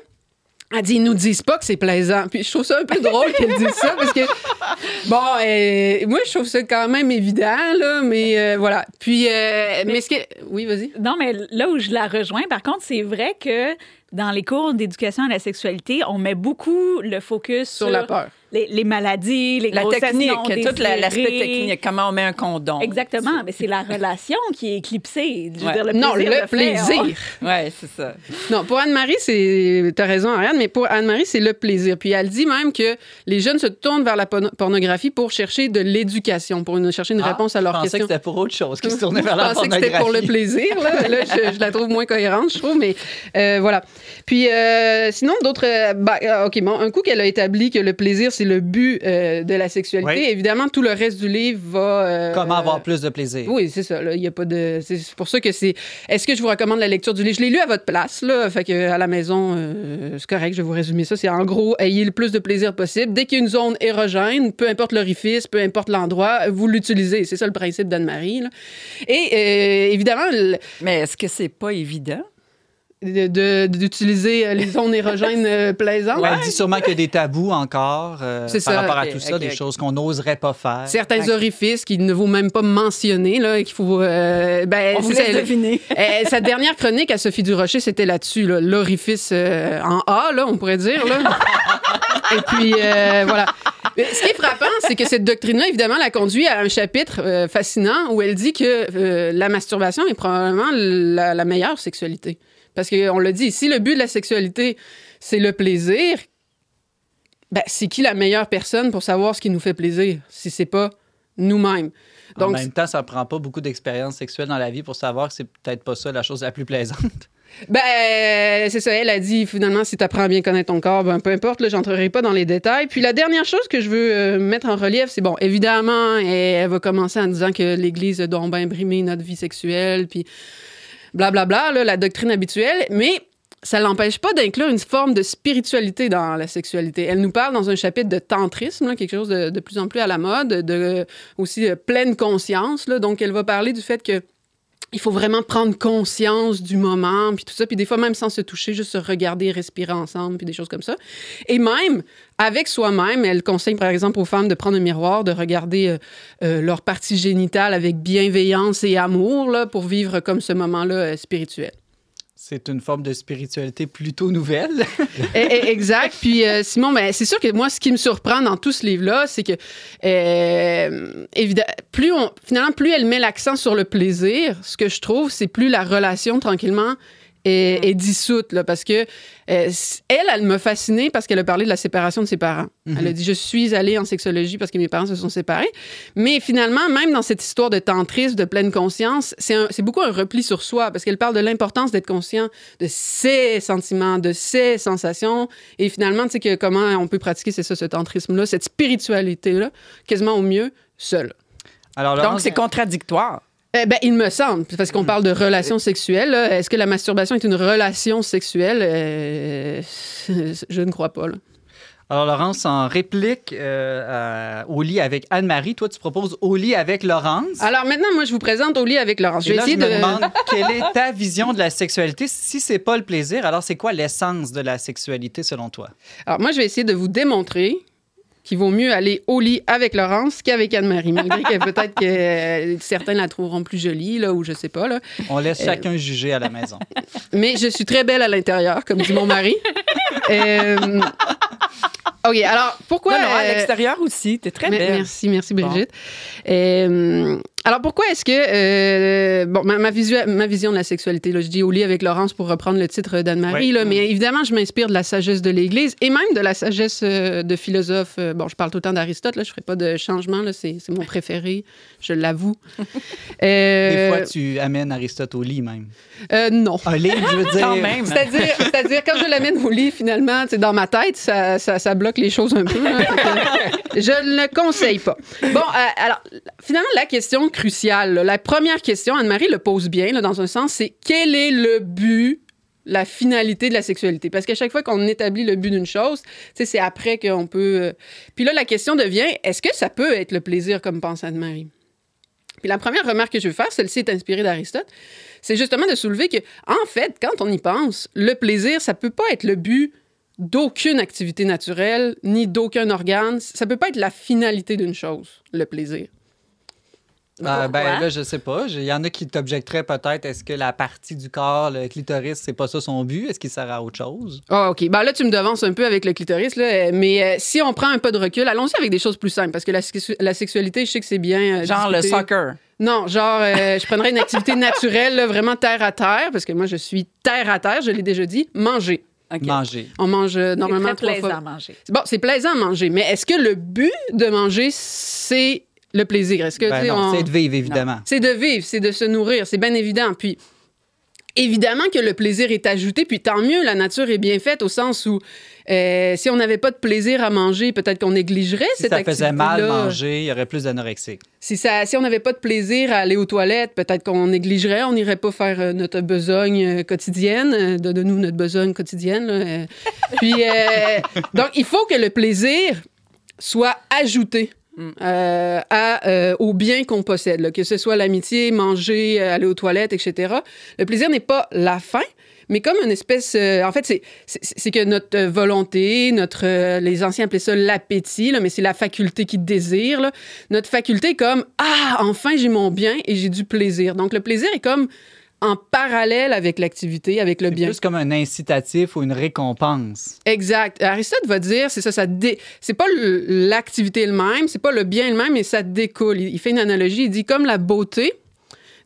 Elle dit, ils nous disent pas que c'est plaisant. Puis je trouve ça un peu drôle qu'elle dise ça parce que, bon, euh, moi, je trouve ça quand même évident, là, mais euh, voilà. Puis, euh, mais, ce que. Oui, vas-y. Non, mais là où je la rejoins, par contre, c'est vrai que dans les cours d'éducation à la sexualité, on met beaucoup le focus Sur sur, la peur. Les, les maladies, les La grossesses technique, non tout la- l'aspect technique, comment on met un condom. Exactement, mais c'est la relation qui est éclipsée. Je veux Ouais. dire, le non, plaisir, le plaisir. Ouais, c'est ça. Non, pour Anne-Marie, c'est. T'as raison, Ariane, mais pour Anne-Marie, c'est le plaisir. Puis elle dit même que les jeunes se tournent vers la porno- pornographie pour chercher de l'éducation, pour une- chercher une Ah, réponse à leurs Je pensais que questions. c'était pour autre chose qui se tournait vers la Je pensais que c'était pour le pornographie. plaisir. Là, Là, je, je la trouve moins cohérente, je trouve, mais euh, voilà. Puis euh, sinon, d'autres. euh, bah, OK, bon, un coup qu'elle a établi que le plaisir, c'est le but euh, de la sexualité, Oui. évidemment, tout le reste du livre va. euh, Comment avoir plus de plaisir? Oui, c'est ça. Il y a pas de. C'est pour ça que c'est. Est-ce que je vous recommande la lecture du livre? Je l'ai lu à votre place, là. Fait que à la maison, euh, c'est correct. Je vais vous résumer ça. C'est en gros, ayez le plus de plaisir possible. Dès qu'il y a une zone érogène, peu importe l'orifice, peu importe l'endroit, vous l'utilisez. C'est ça le principe d'Anne-Marie. Et euh, évidemment, le- Mais est-ce que c'est pas évident? D'utiliser euh, les zones érogènes euh, plaisantes. Ouais, Elle dit sûrement qu'il y a des tabous encore euh, par ça, rapport à tout ça, des choses qu'on n'oserait pas faire. Certains orifices qu'il ne vaut même pas mentionner, là, qu'il faut. euh, ben, On vous laisse deviner. Euh, sa dernière chronique à Sophie Durocher, c'était là-dessus, là, l'orifice euh, en A, là, on pourrait dire. Là. Et puis, euh, voilà. Mais ce qui est frappant, c'est que cette doctrine-là, évidemment, la conduit à un chapitre euh, fascinant où elle dit que euh, la masturbation est probablement la, la meilleure sexualité. Parce qu'on l'a dit, si le but de la sexualité, c'est le plaisir, ben, c'est qui la meilleure personne pour savoir ce qui nous fait plaisir, si c'est pas nous-mêmes? en même temps, ça prend pas beaucoup d'expérience sexuelle dans la vie pour savoir que c'est peut-être pas ça la chose la plus plaisante. Ben, c'est ça. Elle a dit, finalement, si tu apprends à bien connaître ton corps, ben, peu importe, là, j'entrerai pas dans les détails. Puis la dernière chose que je veux euh, mettre en relief, c'est bon, évidemment, elle, elle va commencer en disant que l'Église donc bien brimé notre vie sexuelle, puis blablabla, la doctrine habituelle. Mais ça l'empêche pas d'inclure une forme de spiritualité dans la sexualité. Elle nous parle dans un chapitre de tantrisme, quelque chose de, de plus en plus à la mode, de aussi euh, pleine conscience. Donc, elle va parler du fait que il faut vraiment prendre conscience du moment, puis tout ça, puis des fois même sans se toucher, juste se regarder, respirer ensemble, puis des choses comme ça. Et même avec soi-même, elle conseille par exemple aux femmes de prendre un miroir, de regarder euh, euh, leur partie génitale avec bienveillance et amour là, pour vivre comme ce moment-là euh, spirituel. C'est une forme de spiritualité plutôt nouvelle. Eh, eh, exact. Puis euh, Simon, ben, c'est sûr que moi, ce qui me surprend dans tout ce livre-là, c'est que euh, évidemment, plus on, finalement, plus elle met l'accent sur le plaisir, ce que je trouve, c'est plus la relation tranquillement est, est dissoute, là, parce que euh, elle, elle m'a fascinée parce qu'elle a parlé de la séparation de ses parents. Elle a dit, je suis allée en sexologie parce que mes parents se sont séparés. Mais finalement, même dans cette histoire de tantrisme, de pleine conscience, c'est beaucoup un repli sur soi parce qu'elle parle de l'importance d'être conscient de ses sentiments, de ses sensations. Et finalement, tu sais, que comment on peut pratiquer, c'est ça, ce tantrisme-là, cette spiritualité-là, quasiment au mieux, seul. Alors, Donc, c'est contradictoire. Eh ben, il me semble, parce qu'on parle de relations sexuelles. Est-ce que la masturbation est une relation sexuelle? Euh, je ne crois pas. là. alors, Laurence, en réplique euh, à- au lit avec Anne-Marie, toi, tu proposes au lit avec Laurence. Alors maintenant, moi, je vous présente au lit avec Laurence. Je vais là, essayer je me de... demande quelle est ta vision de la sexualité. Si c'est pas le plaisir, alors c'est quoi l'essence de la sexualité selon toi? Alors moi, je vais essayer de vous démontrer qu'il vaut mieux aller au lit avec Laurence qu'avec Anne-Marie, malgré que peut-être que euh, certains la trouveront plus jolie, là, ou je sais pas. Là. On laisse Euh, chacun juger à la maison. Mais je suis très belle à l'intérieur, comme dit mon mari. Euh, OK, alors pourquoi... non, non, à l'extérieur aussi. T'es très belle. Merci, merci Brigitte. Euh, alors pourquoi est-ce que euh, bon ma, ma, visu- ma vision de la sexualité, là, je dis au lit avec Laurence pour reprendre le titre d'Anne-Marie, là, mais évidemment je m'inspire de la sagesse de l'Église et même de la sagesse euh, de philosophes. euh, bon, je parle tout le temps d'Aristote, là, je ferai pas de changement, là, c'est, c'est mon préféré, je l'avoue. Euh, Des fois, tu amènes Aristote au lit même. euh, non. Un livre, je veux dire. Quand même. C'est-à-dire, c'est-à-dire, quand je l'amène au lit, finalement, dans ma tête, ça, ça, ça bloque les choses un peu. que je ne le conseille pas. Bon, euh, alors, finalement, la question cruciale, là, la première question, Anne-Marie le pose bien, dans un sens, c'est quel est le but la finalité de la sexualité? Parce qu'à chaque fois qu'on établit le but d'une chose, c'est après qu'on peut... euh, Puis là, la question devient, est-ce que ça peut être le plaisir comme pense Anne-Marie? Puis la première remarque que je veux faire, celle-ci est inspirée d'Aristote, c'est justement de soulever que, en fait, quand on y pense, le plaisir, ça peut pas être le but d'aucune activité naturelle, ni d'aucun organe. Ça peut pas être la finalité d'une chose, le plaisir. Ah, ben là, je sais pas. Il y en a qui t'objecteraient peut-être est-ce que la partie du corps, le clitoris, c'est pas ça son but? Est-ce qu'il sert à autre chose? Ah, OK. Ben là, tu me devances un peu avec le clitoris, là. Mais euh, si on prend un peu de recul, allons-y avec des choses plus simples. Parce que la, sexu- la sexualité, je sais que c'est bien. euh, Genre le soccer. Non, genre, euh, je prendrais une activité naturelle, là, vraiment terre à terre, parce que moi, je suis terre à terre, je l'ai déjà dit, manger. OK. Manger. On mange euh, normalement c'est très trois plaisant fois. à manger. Bon, c'est plaisant à manger, mais est-ce que le but de manger, c'est le plaisir? Est-ce que, Ben on- c'est de vivre, évidemment. C'est de vivre, c'est de se nourrir, c'est bien évident. Puis, Évidemment que le plaisir est ajouté, puis tant mieux, la nature est bien faite au sens où euh, si on n'avait pas de plaisir à manger, peut-être qu'on négligerait Si cette ça faisait mal manger, il y aurait plus d'anorexie. Si, ça, si on n'avait pas de plaisir à aller aux toilettes, peut-être qu'on négligerait, on n'irait pas faire euh, notre besogne euh, quotidienne. Euh, Donne-nous notre besogne quotidienne. là, euh. Puis, euh, donc, il faut que le plaisir soit ajouté. Euh, à, euh, au bien qu'on possède, que ce soit l'amitié, manger, euh, aller aux toilettes, etc. Le plaisir n'est pas la fin, mais comme une espèce. en fait, c'est- que notre volonté, notre. les anciens appelaient ça l'appétit, mais c'est la faculté qui désire. Notre faculté est comme Ah, enfin, j'ai mon bien et j'ai du plaisir. Donc, le plaisir est comme en parallèle avec l'activité, avec le C'est bien. plus comme un incitatif ou une récompense. Exact. Aristote va dire, c'est ça, ça dé- c'est pas le- l'activité elle-même, c'est pas le bien elle-même, mais ça découle. Il, fait une analogie, il dit comme la beauté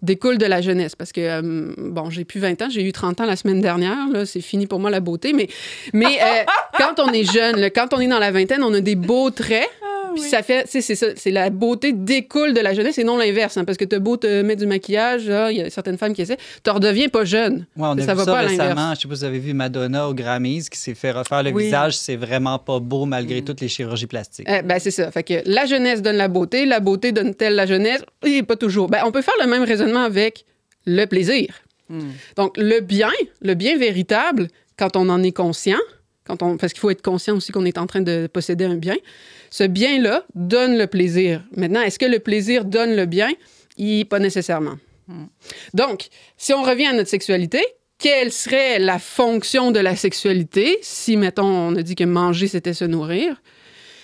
découle de la jeunesse. Parce que, euh, bon, j'ai plus 20 ans, j'ai eu 30 ans la semaine dernière, c'est fini pour moi la beauté, mais, mais euh, quand on est jeune, là, quand on est dans la vingtaine, on a des beaux traits. Puis ça fait, c'est ça, c'est la beauté découle de la jeunesse et non l'inverse, hein, parce que t'as beau te mettre du maquillage, il y a certaines femmes qui essaient, tu redeviens pas jeune. Ouais, on a Ça vu va ça pas récemment. Je sais pas si vous avez vu Madonna au Grammys qui s'est fait refaire le Oui. visage. C'est vraiment pas beau malgré toutes les chirurgies plastiques. Eh, ben, c'est ça. Fait que la jeunesse donne la beauté, la beauté donne-t-elle la jeunesse? Et pas toujours. Ben, on peut faire le même raisonnement avec le plaisir. Donc, le bien, le bien véritable, quand on en est conscient, quand on, parce qu'il faut être conscient aussi qu'on est en train de posséder un bien, ce bien-là donne le plaisir. Maintenant, est-ce que le plaisir donne le bien? Il, pas nécessairement. Donc, si on revient à notre sexualité, quelle serait la fonction de la sexualité si, mettons, on a dit que manger, c'était se nourrir?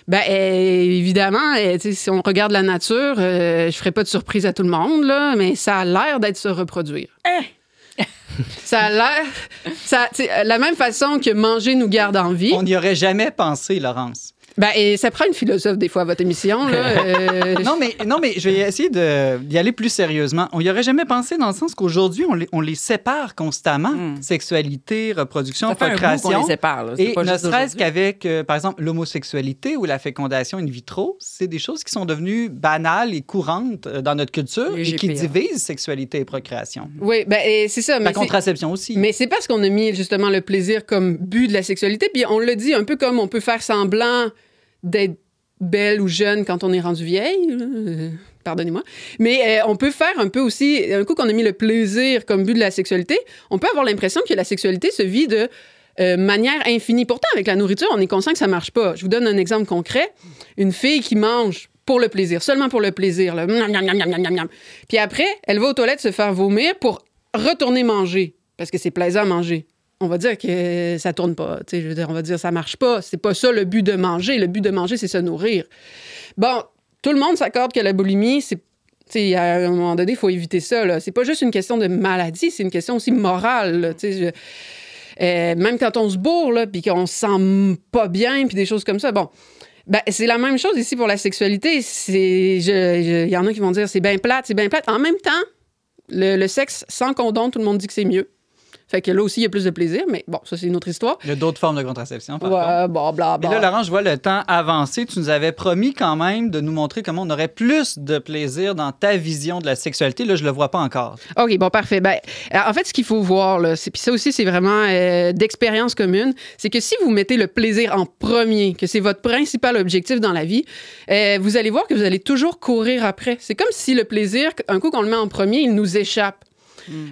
Ben, euh, évidemment, euh, si on regarde la nature, euh, je ferai pas de surprise à tout le monde, là, mais ça a l'air d'être se reproduire. ça a l'air. ça- euh, La même façon que manger nous garde en vie. On n'y aurait jamais pensé, Laurence. Ben, et ça prend une philosophe, des fois, à votre émission. Là, euh, Non, mais, non, mais je vais essayer de- d'y aller plus sérieusement. On n'y aurait jamais pensé dans le sens qu'aujourd'hui, on les, on les sépare constamment. Mm. Sexualité, reproduction, Ça fait un procréation. les sépare. là. Et pas ne serait-ce qu'avec, euh, par exemple, l'homosexualité ou la fécondation in vitro, c'est des choses qui sont devenues banales et courantes euh, dans notre culture et qui divisent sexualité et procréation. oui, ben, et c'est ça. Mais La contraception aussi. Mais c'est parce qu'on a mis justement le plaisir comme but de la sexualité. Puis on le dit un peu comme on peut faire semblant d'être belle ou jeune quand on est rendu vieille. euh, Pardonnez-moi. Mais euh, on peut faire un peu aussi, un coup qu'on a mis le plaisir comme but de la sexualité, on peut avoir l'impression que la sexualité se vit de euh, manière infinie. Pourtant, avec la nourriture, on est conscient que ça marche pas. Je vous donne un exemple concret. Une fille qui mange pour le plaisir, seulement pour le plaisir. Là. Puis après, elle va aux toilettes se faire vomir pour retourner manger parce que c'est plaisant à manger. On va dire que ça tourne pas. Je veux on va dire ça marche pas. C'est pas ça le but de manger. Le but de manger, c'est se nourrir. Bon, tout le monde s'accorde que la boulimie, c'est. à un moment donné, il faut éviter ça. C'est pas juste une question de maladie, c'est une question aussi morale. euh, même quand on se bourre, puis qu'on se sent pas bien, puis des choses comme ça. Bon, ben, c'est la même chose ici pour la sexualité. Il y en a qui vont dire c'est bien plate, c'est bien plate. En même temps, le, le sexe sans condom, tout le monde dit que c'est mieux. Fait que là aussi, il y a plus de plaisir, mais bon, ça, c'est une autre histoire. Il y a d'autres formes de contraception, par. Ouais, bon, bla, Et bla. là, Laurent, je vois le temps avancer. Tu nous avais promis quand même de nous montrer comment on aurait plus de plaisir dans ta vision de la sexualité. Là, je le vois pas encore. OK, bon, parfait. Ben, en fait, ce qu'il faut voir, là, puis ça aussi, c'est vraiment euh, d'expérience commune, c'est que si vous mettez le plaisir en premier, que c'est votre principal objectif dans la vie, euh, vous allez voir que vous allez toujours courir après. C'est comme si le plaisir, un coup qu'on le met en premier, il nous échappe.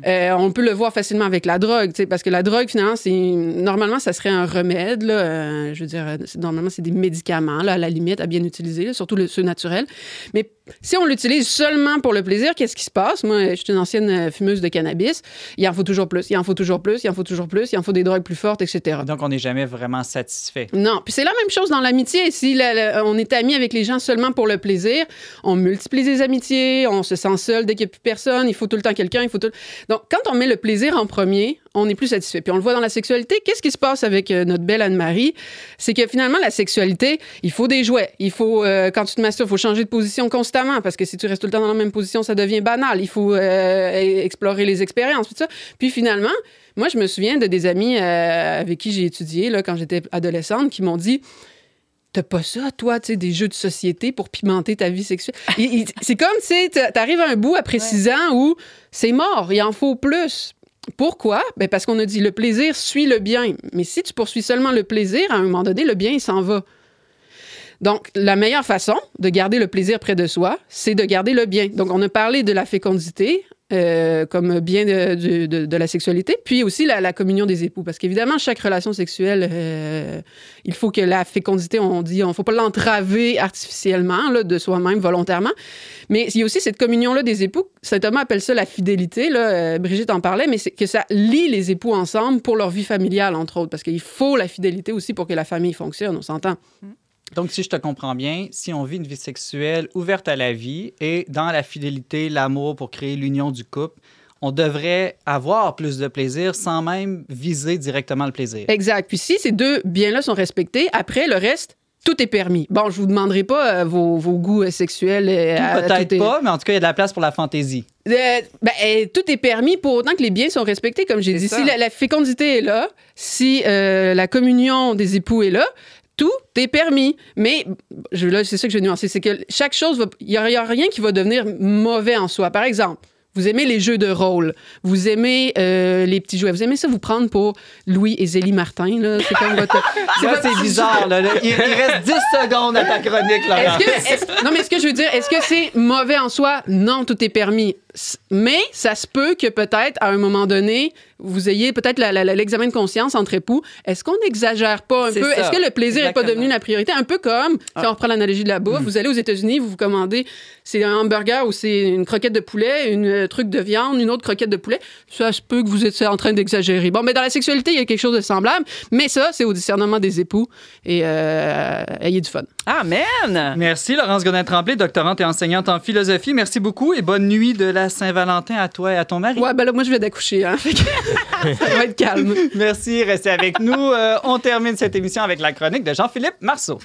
Euh, on peut le voir facilement avec la drogue, parce que la drogue, finalement, c'est normalement, ça serait un remède. Là, euh, je veux dire, c'est- normalement, c'est des médicaments, là, à la limite, à bien utiliser, là, surtout le, ceux naturels. Mais si on l'utilise seulement pour le plaisir, qu'est-ce qui se passe? Moi, je suis une ancienne euh, fumeuse de cannabis. Il en faut toujours plus, il en faut toujours plus, il en faut toujours plus, il en faut des drogues plus fortes, etc. Donc, on n'est jamais vraiment satisfait. Non, puis c'est la même chose dans l'amitié. Si la- la- on est amis avec les gens seulement pour le plaisir, on multiplie les amitiés, on se sent seul dès qu'il n'y a plus personne, il faut tout le temps quelqu'un, il faut tout... Donc, quand on met le plaisir en premier, on est plus satisfait. Puis on le voit dans la sexualité. Qu'est-ce qui se passe avec euh, notre belle Anne-Marie? C'est que finalement, la sexualité, il faut des jouets. Il faut, euh, quand tu te masturbes, il faut changer de position constamment parce que si tu restes tout le temps dans la même position, ça devient banal. Il faut euh, explorer les expériences, tout. Puis finalement, moi, je me souviens de des amis avec qui j'ai étudié là, quand j'étais adolescente qui m'ont dit T'as pas ça, toi, tu sais, des jeux de société pour pimenter ta vie sexuelle? C'est comme, tu sais, t'a- t'arrives à un bout après six ans où c'est mort, il en faut plus. Pourquoi? Ben parce qu'on a dit le plaisir suit le bien. Mais si tu poursuis seulement le plaisir, à un moment donné, le bien, il s'en va. Donc, la meilleure façon de garder le plaisir près de soi, c'est de garder le bien. Donc, on a parlé de la fécondité euh, comme bien de, la sexualité, puis aussi la, communion des époux. Parce qu'évidemment, chaque relation sexuelle, euh, il faut que la fécondité, on dit, on ne faut pas l'entraver artificiellement, là, de soi-même, volontairement. Mais il y a aussi cette communion-là des époux. Saint Thomas appelle ça la fidélité. Là. Euh, Brigitte en parlait, mais c'est que ça lie les époux ensemble pour leur vie familiale, entre autres. Parce qu'il faut la fidélité aussi pour que la famille fonctionne, on s'entend. Donc, si je te comprends bien, si on vit une vie sexuelle ouverte à la vie et dans la fidélité, l'amour pour créer l'union du couple, on devrait avoir plus de plaisir sans même viser directement le plaisir. Exact. Puis si ces deux biens-là sont respectés, après, le reste, tout est permis. Bon, je vous demanderai pas euh, vos, vos goûts euh, sexuels. euh, Peut-être pas, mais en tout cas, il y a de la place pour la fantaisie. Ben, tout est permis pour autant que les biens sont respectés, comme j'ai dit. ça. Si la, la fécondité est là, si la communion des époux est là, tout est permis. Mais je, là, c'est ça que je vais nuancer, c'est que chaque chose, il n'y a, rien qui va devenir mauvais en soi. Par exemple, vous aimez les jeux de rôle, vous aimez euh, les petits jouets, vous aimez ça vous prendre pour Louis et Zélie Martin. là. C'est comme votre... c'est Là, c'est bizarre. Là, là. Il, il reste 10 secondes à ta chronique, Laurent. Est-ce que, est-ce- non, mais ce que je veux dire, est-ce que c'est mauvais en soi? Non, tout est permis. Mais ça se peut que peut-être, à un moment donné, vous ayez peut-être l'examen de conscience entre époux. Est-ce qu'on n'exagère pas un peu? Est-ce que le plaisir n'est pas devenu la priorité? Un peu comme, si on reprend l'analogie de la bouffe, vous allez aux États-Unis, vous vous commandez, c'est un hamburger ou c'est une croquette de poulet, une euh, truc de viande, une autre croquette de poulet. Ça se peut que vous êtes en train d'exagérer. Bon, mais dans la sexualité, il y a quelque chose de semblable. Mais ça, c'est au discernement des époux. Et euh, ayez du fun. Amen! Merci, Laurence Godin-Tremblay, doctorante et enseignante en philosophie. Merci beaucoup et bonne nuit de la Saint-Valentin à toi et à ton mari. Ouais, ben là, moi, je vais d'accoucher. Hein. Ça va être. Merci, restez avec nous. Euh, on termine cette émission avec la chronique de Jean-Philippe Marceau.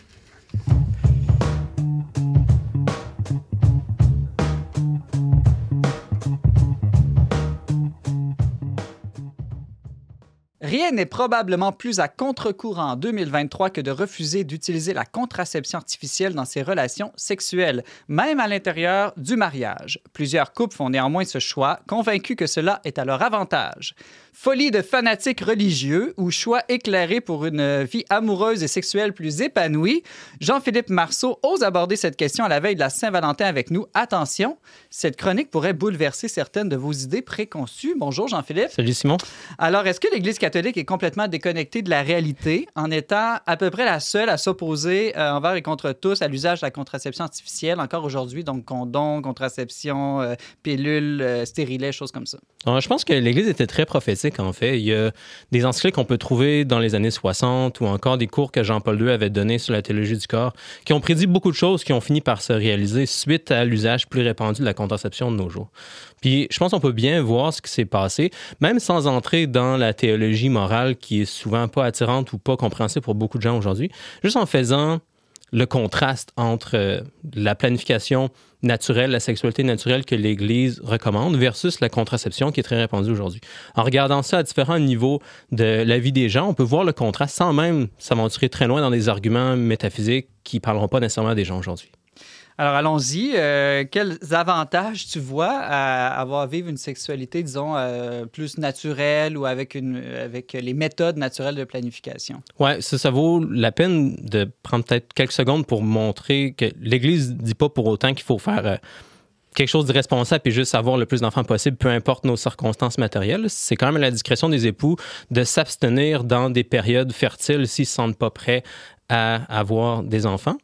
Rien n'est probablement plus à contre-courant en 2023 que de refuser d'utiliser la contraception artificielle dans ses relations sexuelles, même à l'intérieur du mariage. Plusieurs couples font néanmoins ce choix, convaincus que cela est à leur avantage. Folie de fanatiques religieux ou choix éclairé pour une vie amoureuse et sexuelle plus épanouie, Jean-Philippe Marceau ose aborder cette question à la veille de la Saint-Valentin avec nous. Attention, cette chronique pourrait bouleverser certaines de vos idées préconçues. Bonjour Jean-Philippe. Salut Simon. Alors, est-ce que l'Église catholique est complètement déconnectée de la réalité en étant à peu près la seule à s'opposer euh, envers et contre tous à l'usage de la contraception artificielle encore aujourd'hui, donc condom, contraception, euh, pilule, euh, stérilet, choses comme ça? Alors, je pense que l'Église était très prophétique, en fait. Il y a des encycliques qu'on peut trouver dans les années 60 ou encore des cours que Jean-Paul II avait donnés sur la théologie du corps qui ont prédit beaucoup de choses qui ont fini par se réaliser suite à l'usage plus répandu de la contraception de nos jours. Puis, je pense qu'on peut bien voir ce qui s'est passé, même sans entrer dans la théologie morale qui est souvent pas attirante ou pas compréhensible pour beaucoup de gens aujourd'hui, juste en faisant le contraste entre euh, la planification naturelle, la sexualité naturelle que l'Église recommande versus la contraception qui est très répandue aujourd'hui. En regardant ça à différents niveaux de la vie des gens, on peut voir le contraste sans même s'aventurer très loin dans des arguments métaphysiques qui ne parleront pas nécessairement des gens aujourd'hui. Alors, allons-y. Euh, quels avantages tu vois à avoir à vivre une sexualité, disons, euh, plus naturelle ou avec, une, avec les méthodes naturelles de planification? Ouais, ça, ça vaut la peine de prendre peut-être quelques secondes pour montrer que l'Église ne dit pas pour autant qu'il faut faire euh, quelque chose de responsable et juste avoir le plus d'enfants possible, peu importe nos circonstances matérielles. C'est quand même à la discrétion des époux de s'abstenir dans des périodes fertiles s'ils ne se sentent pas prêts à avoir des enfants.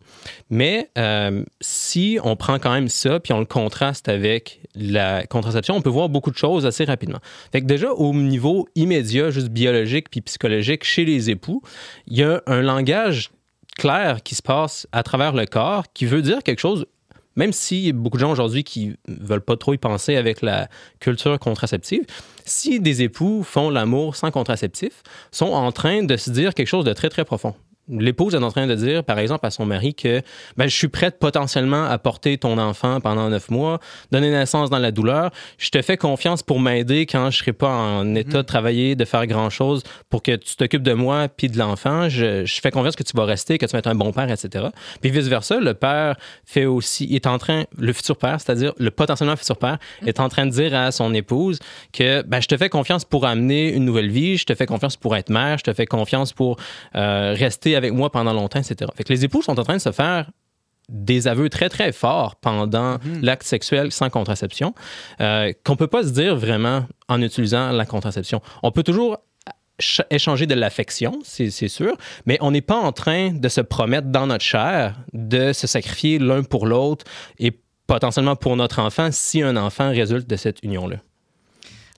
Mais euh, si on prend quand même ça, puis on le contraste avec la contraception, on peut voir beaucoup de choses assez rapidement. Fait que déjà, au niveau immédiat, juste biologique puis psychologique, chez les époux, il y a un langage clair qui se passe à travers le corps qui veut dire quelque chose même a beaucoup de gens aujourd'hui qui veulent pas trop y penser avec la culture contraceptive, si des époux font l'amour sans contraceptif, sont en train de se dire quelque chose de très, très profond. L'épouse est en train de dire, par exemple, à son mari que ben, je suis prête potentiellement à porter ton enfant pendant neuf mois, donner naissance dans la douleur. Je te fais confiance pour m'aider quand je serai pas en état de travailler, de faire grand-chose pour que tu t'occupes de moi puis de l'enfant. Je, je fais confiance que tu vas rester, que tu vas être un bon père, etc. Puis vice-versa, le père fait aussi, il est en train, le futur père, c'est-à-dire le potentiellement futur père, est en train de dire à son épouse que ben, je te fais confiance pour amener une nouvelle vie, je te fais confiance pour être mère, je te fais confiance pour euh, rester avec moi pendant longtemps, etc. Fait que les époux sont en train de se faire des aveux très, très forts pendant l'acte sexuel sans contraception, euh, qu'on peut pas se dire vraiment en utilisant la contraception. On peut toujours ch- échanger de l'affection, c'est sûr, mais on n'est pas en train de se promettre dans notre chair de se sacrifier l'un pour l'autre et potentiellement pour notre enfant si un enfant résulte de cette union-là.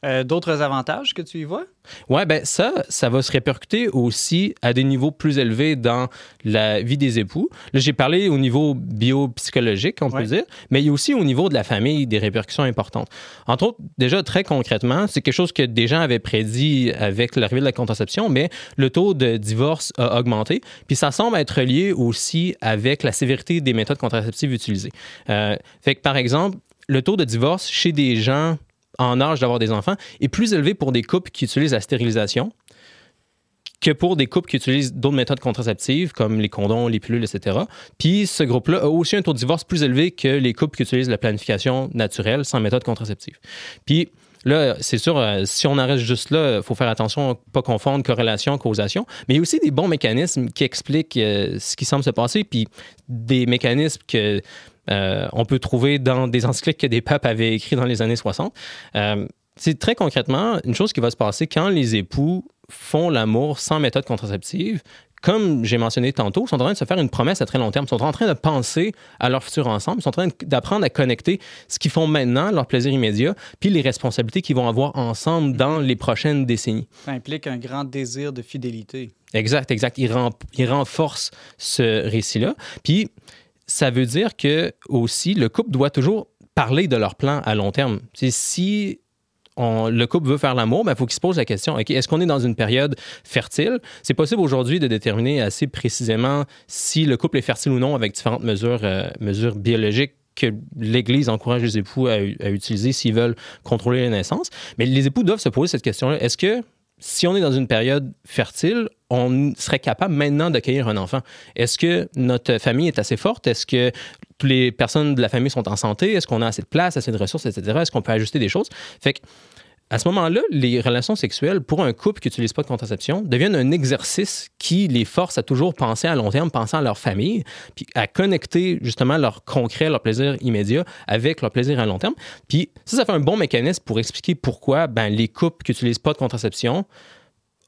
Euh, D'autres avantages que tu y vois? Ouais, ben ça, ça va se répercuter aussi à des niveaux plus élevés dans la vie des époux. Là, j'ai parlé au niveau biopsychologique, on peut Ouais. dire, mais il y a aussi au niveau de la famille des répercussions importantes. Entre autres, déjà très concrètement, c'est quelque chose que des gens avaient prédit avec l'arrivée de la contraception, mais le taux de divorce a augmenté, puis ça semble être lié aussi avec la sévérité des méthodes contraceptives utilisées. Euh, fait que, par exemple, le taux de divorce chez des gens en âge d'avoir des enfants est plus élevé pour des couples qui utilisent la stérilisation que pour des couples qui utilisent d'autres méthodes contraceptives comme les condoms, les pilules, etc. Puis ce groupe-là a aussi un taux de divorce plus élevé que les couples qui utilisent la planification naturelle sans méthode contraceptive. Puis là, c'est sûr, euh, si on arrête juste là, il faut faire attention à ne pas confondre corrélation, causation. Mais il y a aussi des bons mécanismes qui expliquent euh, ce qui semble se passer, puis des mécanismes que euh, on peut trouver dans des encycliques que des papes avaient écrits dans les années 60. Euh, c'est très concrètement une chose qui va se passer quand les époux font l'amour sans méthode contraceptive. Comme j'ai mentionné tantôt, ils sont en train de se faire une promesse à très long terme. Ils sont en train de penser à leur futur ensemble. Ils sont en train d'apprendre à connecter ce qu'ils font maintenant, leur plaisir immédiat, puis les responsabilités qu'ils vont avoir ensemble dans les prochaines décennies. Ça implique un grand désir de fidélité. Exact, exact. Il, ren- il renforce ce récit-là. Puis, ça veut dire que aussi, le couple doit toujours parler de leur plan à long terme. Si le couple veut faire l'amour, il faut qu'il se pose la question est-ce qu'on est dans une période fertile? C'est possible aujourd'hui de déterminer assez précisément si le couple est fertile ou non avec différentes mesures, euh, mesures biologiques que l'Église encourage les époux à, à utiliser s'ils veulent contrôler les naissances. Mais les époux doivent se poser cette question-là. Est-ce que si on est dans une période fertile, on serait capable maintenant d'accueillir un enfant? Est-ce que notre famille est assez forte? Est-ce que toutes les personnes de la famille sont en santé? Est-ce qu'on a assez de place, assez de ressources, etc.? Est-ce qu'on peut ajuster des choses? À ce moment-là, les relations sexuelles pour un couple qui n'utilise pas de contraception deviennent un exercice qui les force à toujours penser à long terme, penser à leur famille, puis à connecter justement leur concret, leur plaisir immédiat avec leur plaisir à long terme. Puis ça, ça fait un bon mécanisme pour expliquer pourquoi ben, les couples qui n'utilisent pas de contraception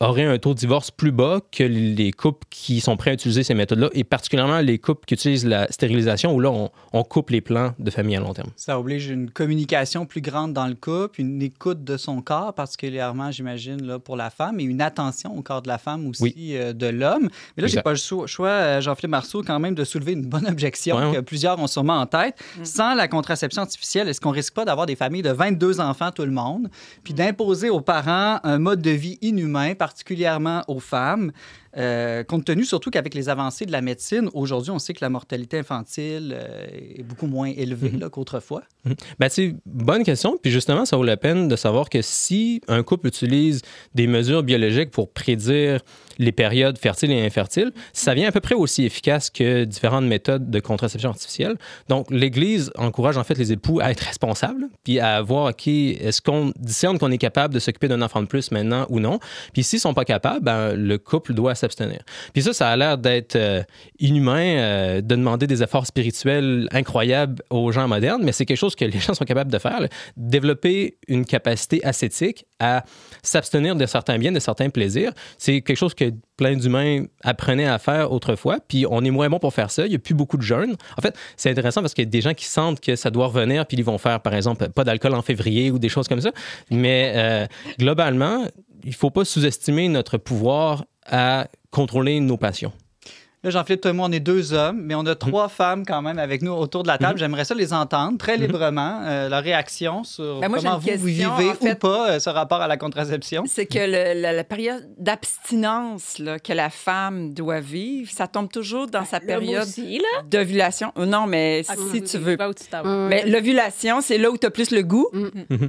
auraient un taux de divorce plus bas que les couples qui sont prêts à utiliser ces méthodes-là, et particulièrement les couples qui utilisent la stérilisation, où là, on, on coupe les plans de famille à long terme. Ça oblige une communication plus grande dans le couple, une écoute de son corps, particulièrement, j'imagine, là, pour la femme, et une attention au corps de la femme aussi Oui. euh, de l'homme. Mais là, j'ai pas le cho- choix, euh, Jean-Philippe Marceau, quand même, de soulever une bonne objection Ouais, ouais. que plusieurs ont sûrement en tête. Sans la contraception artificielle, est-ce qu'on risque pas d'avoir des familles de 22 enfants, tout le monde, puis d'imposer aux parents un mode de vie inhumain, particulièrement aux femmes? Euh, compte tenu surtout qu'avec les avancées de la médecine, aujourd'hui, on sait que la mortalité infantile euh, est beaucoup moins élevée là, qu'autrefois. Ben, c'est bonne question. Puis justement, ça vaut la peine de savoir que si un couple utilise des mesures biologiques pour prédire les périodes fertiles et infertiles, ça vient à peu près aussi efficace que différentes méthodes de contraception artificielle. Donc, l'Église encourage en fait les époux à être responsables, puis à voir, OK, est-ce qu'on discerne qu'on est capable de s'occuper d'un enfant de plus maintenant ou non? Puis s'ils sont pas capables, ben, le couple doit s'abstenir. Puis ça, ça a l'air d'être euh, inhumain euh, de demander des efforts spirituels incroyables aux gens modernes, mais c'est quelque chose que les gens sont capables de faire. Développer une capacité ascétique à s'abstenir de certains biens, de certains plaisirs, c'est quelque chose que plein d'humains apprenaient à faire autrefois, puis on est moins bon pour faire ça. Il n'y a plus beaucoup de jeunes. En fait, c'est intéressant parce qu'il y a des gens qui sentent que ça doit revenir, puis ils vont faire, par exemple, pas d'alcool en février ou des choses comme ça. Mais euh, globalement, il ne faut pas sous-estimer notre pouvoir à contrôler nos passions. Là, Jean-Philippe, toi et moi, on est deux hommes, mais on a trois femmes quand même avec nous autour de la table. J'aimerais ça les entendre très librement, euh, leur réaction sur Ben, moi, comment vous, vous vivez en fait. ou pas euh, ce rapport à la contraception. C'est que le- la, la période d'abstinence que la femme doit vivre, ça tombe toujours dans sa L'homme période d'ovulation. Euh, Non, mais Ah, si tu veux. Où tu Mais l'ovulation, c'est là où tu as plus le goût. Mm.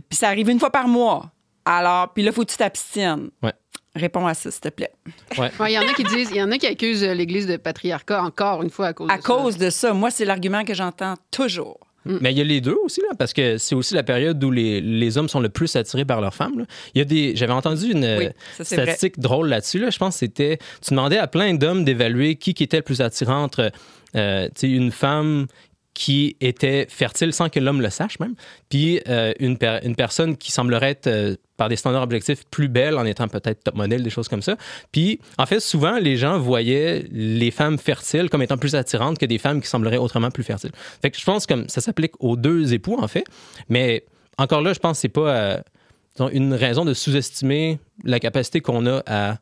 Puis ça arrive une fois par mois. Alors, puis là, faut que tu t'abstiennes. Ouais. Réponds à ça, s'il te plaît. Ouais, Il y en a qui disent, il y en a qui accusent euh, l'Église de patriarcat encore une fois à cause À de cause de ça, moi, c'est l'argument que j'entends toujours. Mais il y a les deux aussi, là, parce que c'est aussi la période où les, les hommes sont le plus attirés par leurs femmes. là. Il y a des, j'avais entendu une Oui, euh, ça, vrai. statistique drôle là-dessus. Là. Je pense que c'était, tu demandais à plein d'hommes d'évaluer qui, qui était le plus attirant entre euh, une femme qui était fertile sans que l'homme le sache même, puis euh, une, per- une personne qui semblerait être, euh, par des standards objectifs, plus belle en étant peut-être top modèle, des choses comme ça. Puis, en fait, souvent, les gens voyaient les femmes fertiles comme étant plus attirantes que des femmes qui sembleraient autrement plus fertiles. Fait que je pense que ça s'applique aux deux époux, en fait. Mais encore là, je pense que c'est pas euh, une raison de sous-estimer la capacité qu'on a à,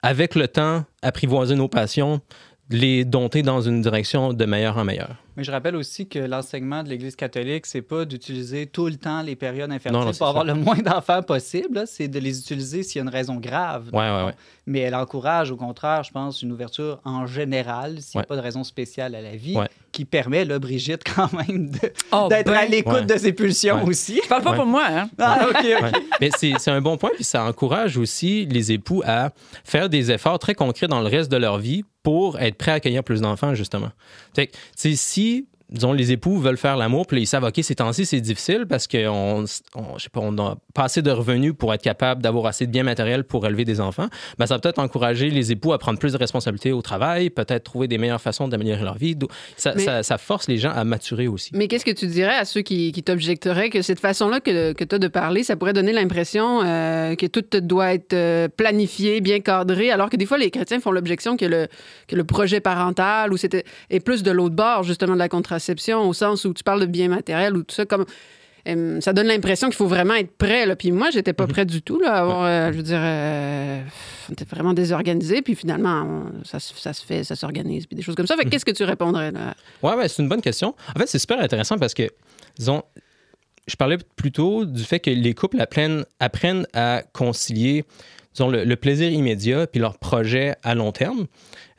avec le temps, apprivoiser nos passions, les dompter dans une direction de meilleur en meilleur. Mais je rappelle aussi que l'enseignement de l'Église catholique, c'est pas d'utiliser tout le temps les périodes infertiles Non, non, c'est pour avoir le moins d'enfants possible. C'est de les utiliser s'il y a une raison grave. Ouais, ouais, ouais. Mais elle encourage, au contraire, je pense, une ouverture en général, s'il n'y a pas de raison spéciale à la vie, Ouais. qui permet, là, Brigitte, quand même, Oh, d'être ben. à l'écoute Ouais. de ses pulsions Ouais. aussi. Je parle pas Ouais. pour moi, hein? Ah, OK, OK. Ouais. Mais c'est c'est un bon point, puis ça encourage aussi les époux à faire des efforts très concrets dans le reste de leur vie pour être prêts à accueillir plus d'enfants, justement. Fait que, si, disons, les époux veulent faire l'amour, puis ils savent, OK, ces temps-ci, c'est difficile parce qu'on, on, je sais pas, on n'a pas assez de revenus pour être capable d'avoir assez de biens matériels pour élever des enfants, ben, ça va peut-être encourager les époux à prendre plus de responsabilités au travail, peut-être trouver des meilleures façons d'améliorer leur vie. Ça, Mais- ça- ça force les gens à maturer aussi. Mais qu'est-ce que tu dirais à ceux qui, qui t'objecteraient que cette façon-là que, que tu as de parler, ça pourrait donner l'impression euh, que tout doit être euh, planifié, bien cadré, alors que des fois, les chrétiens font l'objection que le, que le projet parental ou c'était, est plus de l'autre bord, justement, de la contraception, au sens où tu parles de bien matériel ou tout ça, comme. euh, ça donne l'impression qu'il faut vraiment être prêt. Là. Puis moi, j'étais pas Mhm. prêt du tout. Là, à avoir, euh, je veux dire, euh, on était vraiment désorganisé. Puis finalement, on- ça, se- ça se fait, ça s'organise. Puis des choses comme ça. Fait que qu'est-ce que tu répondrais là? Ouais, ouais, c'est une bonne question. En fait, c'est super intéressant parce que, disons, je parlais plutôt du fait que les couples apprennent, apprennent à concilier, disons, le, le plaisir immédiat puis leur projet à long terme.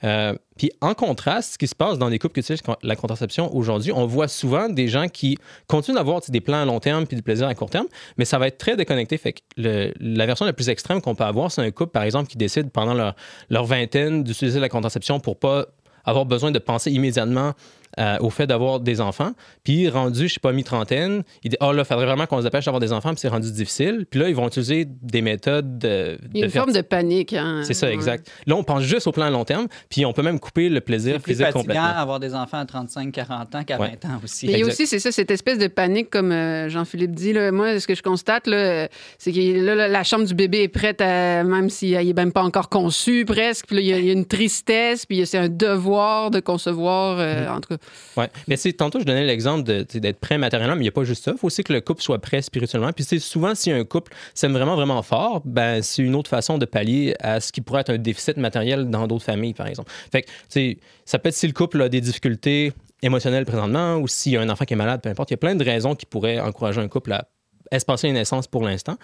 Euh, puis en contraste, ce qui se passe dans des couples qui utilisent la contraception aujourd'hui, on voit souvent des gens qui continuent d'avoir des plans à long terme puis du plaisir à court terme, mais ça va être très déconnecté. Fait que la version la plus extrême qu'on peut avoir, c'est un couple, par exemple, qui décide pendant leur, leur vingtaine d'utiliser la contraception pour pas avoir besoin de penser immédiatement euh, au fait d'avoir des enfants. Puis rendu, je sais pas, mi-trentaine, il dit « Oh là, il faudrait vraiment qu'on se dépêche d'avoir des enfants, puis c'est rendu difficile. » Puis là, ils vont utiliser des méthodes de... Il y a de une forme de panique. hein. C'est ça, Ouais. exact. Là, on pense juste au plan à long terme, puis on peut même couper le plaisir C'est plus physique complètement. avoir des enfants à 35, 40 ans qu'à Ouais. 20 ans aussi. Exact. aussi, c'est ça, cette espèce de panique, comme euh, Jean-Philippe dit. Là. Moi, ce que je constate, là, euh, c'est que là, la- chambre du bébé est prête, à- même s'il n'est même pas encore conçu, presque. Puis là, il y a- il y, a une tristesse, puis c'est un devoir de concevoir, euh, Mm-hmm. en tout cas. Ouais. Mais c'est tantôt, je donnais l'exemple d'être prêt matériellement, mais il n'y a pas juste ça. Il faut aussi que le couple soit prêt spirituellement. Puis souvent, si un couple s'aime vraiment, vraiment fort, ben, c'est une autre façon de pallier à ce qui pourrait être un déficit matériel dans d'autres familles, par exemple. Fait que, ça peut être si le couple a des difficultés émotionnelles présentement ou s'il y a un enfant qui est malade, peu importe. Il y a plein de raisons qui pourraient encourager un couple à espacer une naissance pour l'instant,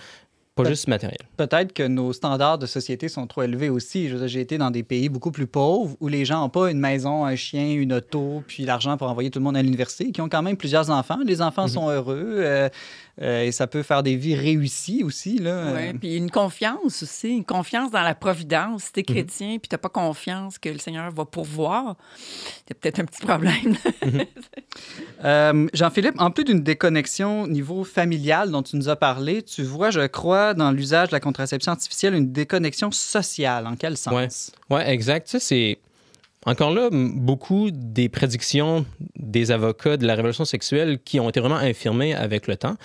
pas juste matériel. Peut-être que nos standards de société sont trop élevés aussi. J'ai été dans des pays beaucoup plus pauvres où les gens n'ont pas une maison, un chien, une auto, puis l'argent pour envoyer tout le monde à l'université, qui ont quand même plusieurs enfants. Les enfants sont heureux euh, euh, et ça peut faire des vies réussies aussi. Là. Euh, puis une confiance aussi, une confiance dans la providence. Si t'es chrétien puis t'as pas confiance que le Seigneur va pourvoir, t'as peut-être un petit problème. Euh, Jean-Philippe, en plus d'une déconnexion niveau familial dont tu nous as parlé, tu vois, je crois, dans l'usage de la contraception artificielle, une déconnexion sociale. En quel sens? Ouais, exact. Ça, c'est. Encore là, beaucoup des prédictions des avocats de la révolution sexuelle qui ont été vraiment infirmées avec le temps.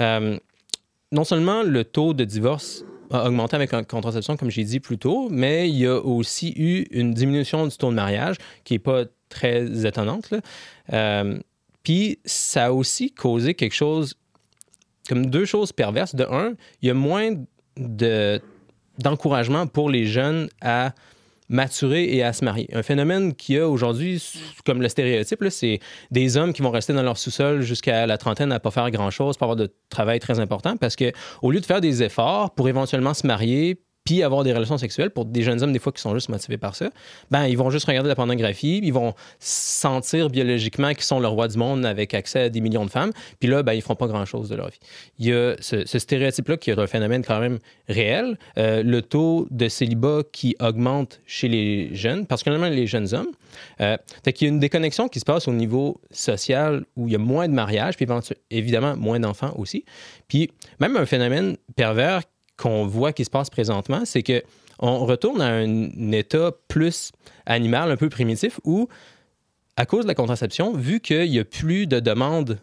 Euh, non seulement le taux de divorce a augmenté avec la contraception, comme j'ai dit plus tôt, mais il y a aussi eu une diminution du taux de mariage qui n'est pas très étonnante. Euh, Puis ça a aussi causé quelque chose, comme deux choses perverses. De un, il y a moins de- d'encouragement pour les jeunes à maturer et à se marier. Un phénomène qui a aujourd'hui, comme le stéréotype, c'est des hommes qui vont rester dans leur sous-sol jusqu'à la trentaine à pas faire grand-chose, pas avoir de travail très important, parce que au lieu de faire des efforts pour éventuellement se marier, puis avoir des relations sexuelles pour des jeunes hommes des fois qui sont juste motivés par ça, ben ils vont juste regarder la pornographie, ils vont sentir biologiquement qu'ils sont le roi du monde avec accès à des millions de femmes, puis là ben ils feront pas grand-chose de leur vie. Il y a ce, stéréotype-là qui est un phénomène quand même réel, euh, le taux de célibat qui augmente chez les jeunes, particulièrement les jeunes hommes. Euh, fait qu'il y a une déconnexion qui se passe au niveau social où il y a moins de mariages, puis évidemment moins d'enfants aussi. Puis même un phénomène pervers qu'on voit qui se passe présentement, c'est que on retourne à un état plus animal, un peu primitif, où, à cause de la contraception, vu qu'il n'y a plus de demande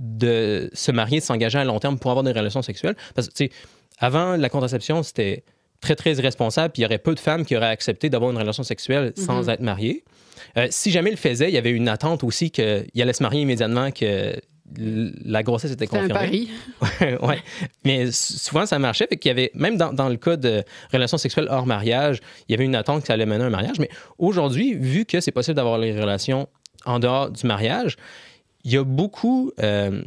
de se marier, de s'engager à long terme pour avoir des relations sexuelles, parce que, tu sais, avant la contraception, c'était très, très irresponsable, puis il y aurait peu de femmes qui auraient accepté d'avoir une relation sexuelle sans Mhm. être mariées. Euh, si jamais il le faisait, il y avait une attente aussi qu'il allait se marier immédiatement, que la grossesse était un confirmée. pari. ouais. Mais souvent, ça marchait. Fait qu'il y avait, même dans, dans le cas de relations sexuelles hors mariage, il y avait une attente que ça allait mener à un mariage. Mais aujourd'hui, vu que c'est possible d'avoir les relations en dehors du mariage, il y a beaucoup. euh,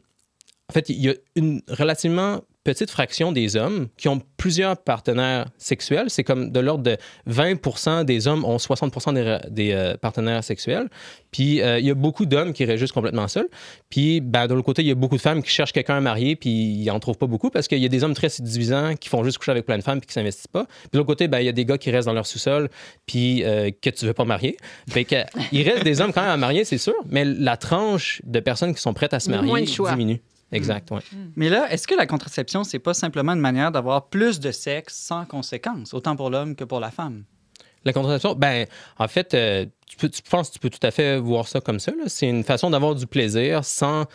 en fait, il y a une relativement petite fraction des hommes qui ont plusieurs partenaires sexuels. C'est comme de l'ordre de 20 des hommes ont 60 des, des, euh, partenaires sexuels. Puis euh, il y a beaucoup d'hommes qui restent juste complètement seuls. Puis ben, de l'autre côté, il y a beaucoup de femmes qui cherchent quelqu'un à marier puis ils n'en trouvent pas beaucoup parce qu'il y a des hommes très séduisants qui font juste coucher avec plein de femmes puis qui s'investissent pas. Puis de l'autre côté, ben, il y a des gars qui restent dans leur sous-sol puis euh, que tu veux pas marier. Fait que, il reste des hommes quand même à marier, c'est sûr, mais la tranche de personnes qui sont prêtes à se marier Moins de choix. diminue. Exact, ouais. Mais là, est-ce que la contraception, c'est pas simplement une manière d'avoir plus de sexe sans conséquences, autant pour l'homme que pour la femme? La contraception, ben, en fait, euh, tu, peux, tu penses que tu peux tout à fait voir ça comme ça. C'est une façon d'avoir du plaisir sans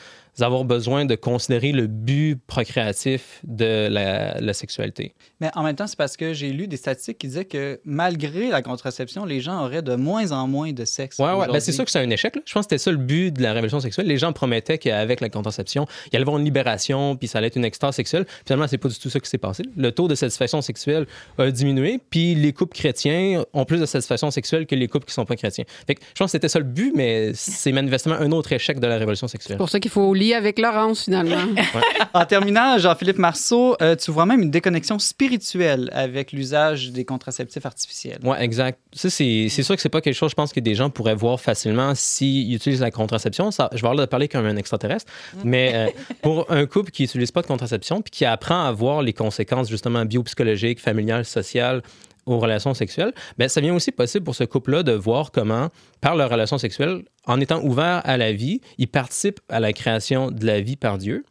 avoir besoin de considérer le but procréatif de la, la sexualité. Mais en même temps, c'est parce que j'ai lu des statistiques qui disaient que malgré la contraception, les gens auraient de moins en moins de sexe. Ouais, ouais. Ben, c'est sûr que c'est un échec. là. Je pense que c'était ça le but de la révolution sexuelle. Les gens promettaient qu'avec la contraception, il allait y avoir une libération, puis ça allait être une extase sexuelle. Finalement, c'est pas du tout ça qui s'est passé. Le taux de satisfaction sexuelle a diminué, puis les couples chrétiens ont plus de satisfaction sexuelle que les couples qui sont pas chrétiens. Fait que je pense que c'était ça le but, mais c'est manifestement un autre échec de la révolution sexuelle. C'est pour ça qu'il faut au avec Laurence, finalement. En terminant, Jean-Philippe Marceau, euh, tu vois même une déconnexion spirituelle avec l'usage des contraceptifs artificiels. Oui, exact. Ça, c'est c'est sûr que c'est pas quelque chose, je pense, que des gens pourraient voir facilement s'ils utilisent la contraception. Ça, je vais avoir de parler comme un extraterrestre. Mais euh, pour un couple qui n'utilise pas de contraception puis qui apprend à voir les conséquences, justement, biopsychologiques, familiales, sociales aux relations sexuelles, ben, ça vient aussi possible pour ce couple-là de voir comment, par leur relation sexuelle, en étant ouvert à la vie, ils participent à la création de la vie par Dieu.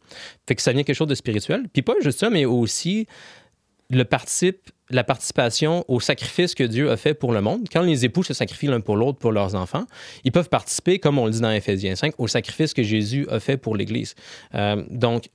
Fait que ça devient quelque chose de spirituel. Puis pas juste ça, mais aussi le participe, la participation au sacrifice que Dieu a fait pour le monde. Quand les époux se sacrifient l'un pour l'autre pour leurs enfants, ils peuvent participer, comme on le dit dans Éphésiens 5, au sacrifice que Jésus a fait pour l'Église. Euh, donc,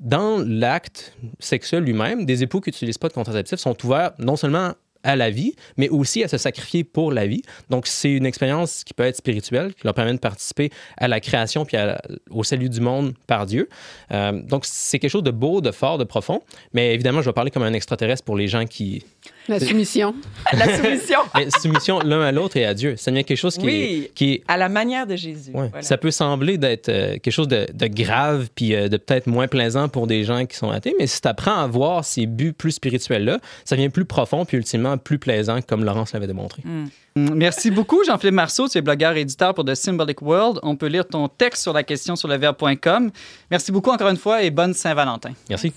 dans l'acte sexuel lui-même, des époux qui n'utilisent pas de contraceptif sont ouverts non seulement à la vie, mais aussi à se sacrifier pour la vie. Donc, c'est une expérience qui peut être spirituelle, qui leur permet de participer à la création puis à- au salut du monde par Dieu. Euh, donc, c'est quelque chose de beau, de fort, de profond. Mais évidemment, je vais parler comme un extraterrestre pour les gens qui. La soumission. La soumission Mais soumission l'un à l'autre et à Dieu. Ça devient quelque chose qui, Oui. est, qui est à la manière de Jésus. Ouais. Voilà. Ça peut sembler d'être euh, quelque chose de, de grave puis euh, de peut-être moins plaisant pour des gens qui sont athées, mais si tu apprends à voir ces buts plus spirituels-là, ça devient plus profond puis ultimement plus plaisant, comme Laurence l'avait démontré. Mm, Merci beaucoup, Jean-Philippe Marceau. Tu es blogueur et éditeur pour The Symbolic World. On peut lire ton texte sur la question sur le verbe.com. Merci beaucoup encore une fois et bonne Saint-Valentin. Merci.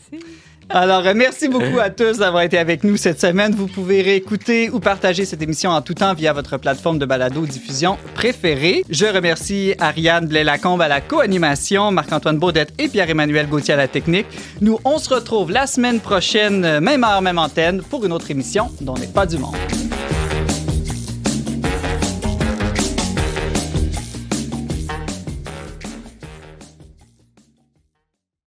Alors, euh, merci beaucoup à tous d'avoir été avec nous cette semaine. Vous pouvez réécouter ou partager cette émission en tout temps via votre plateforme de balado-diffusion préférée. Je remercie Ariane Blais-Lacombe à la co-animation, Marc-Antoine Baudette et Pierre-Emmanuel Gauthier à la technique. Nous, on se retrouve la semaine prochaine, même heure, même antenne, pour une autre émission dont n'est pas du monde.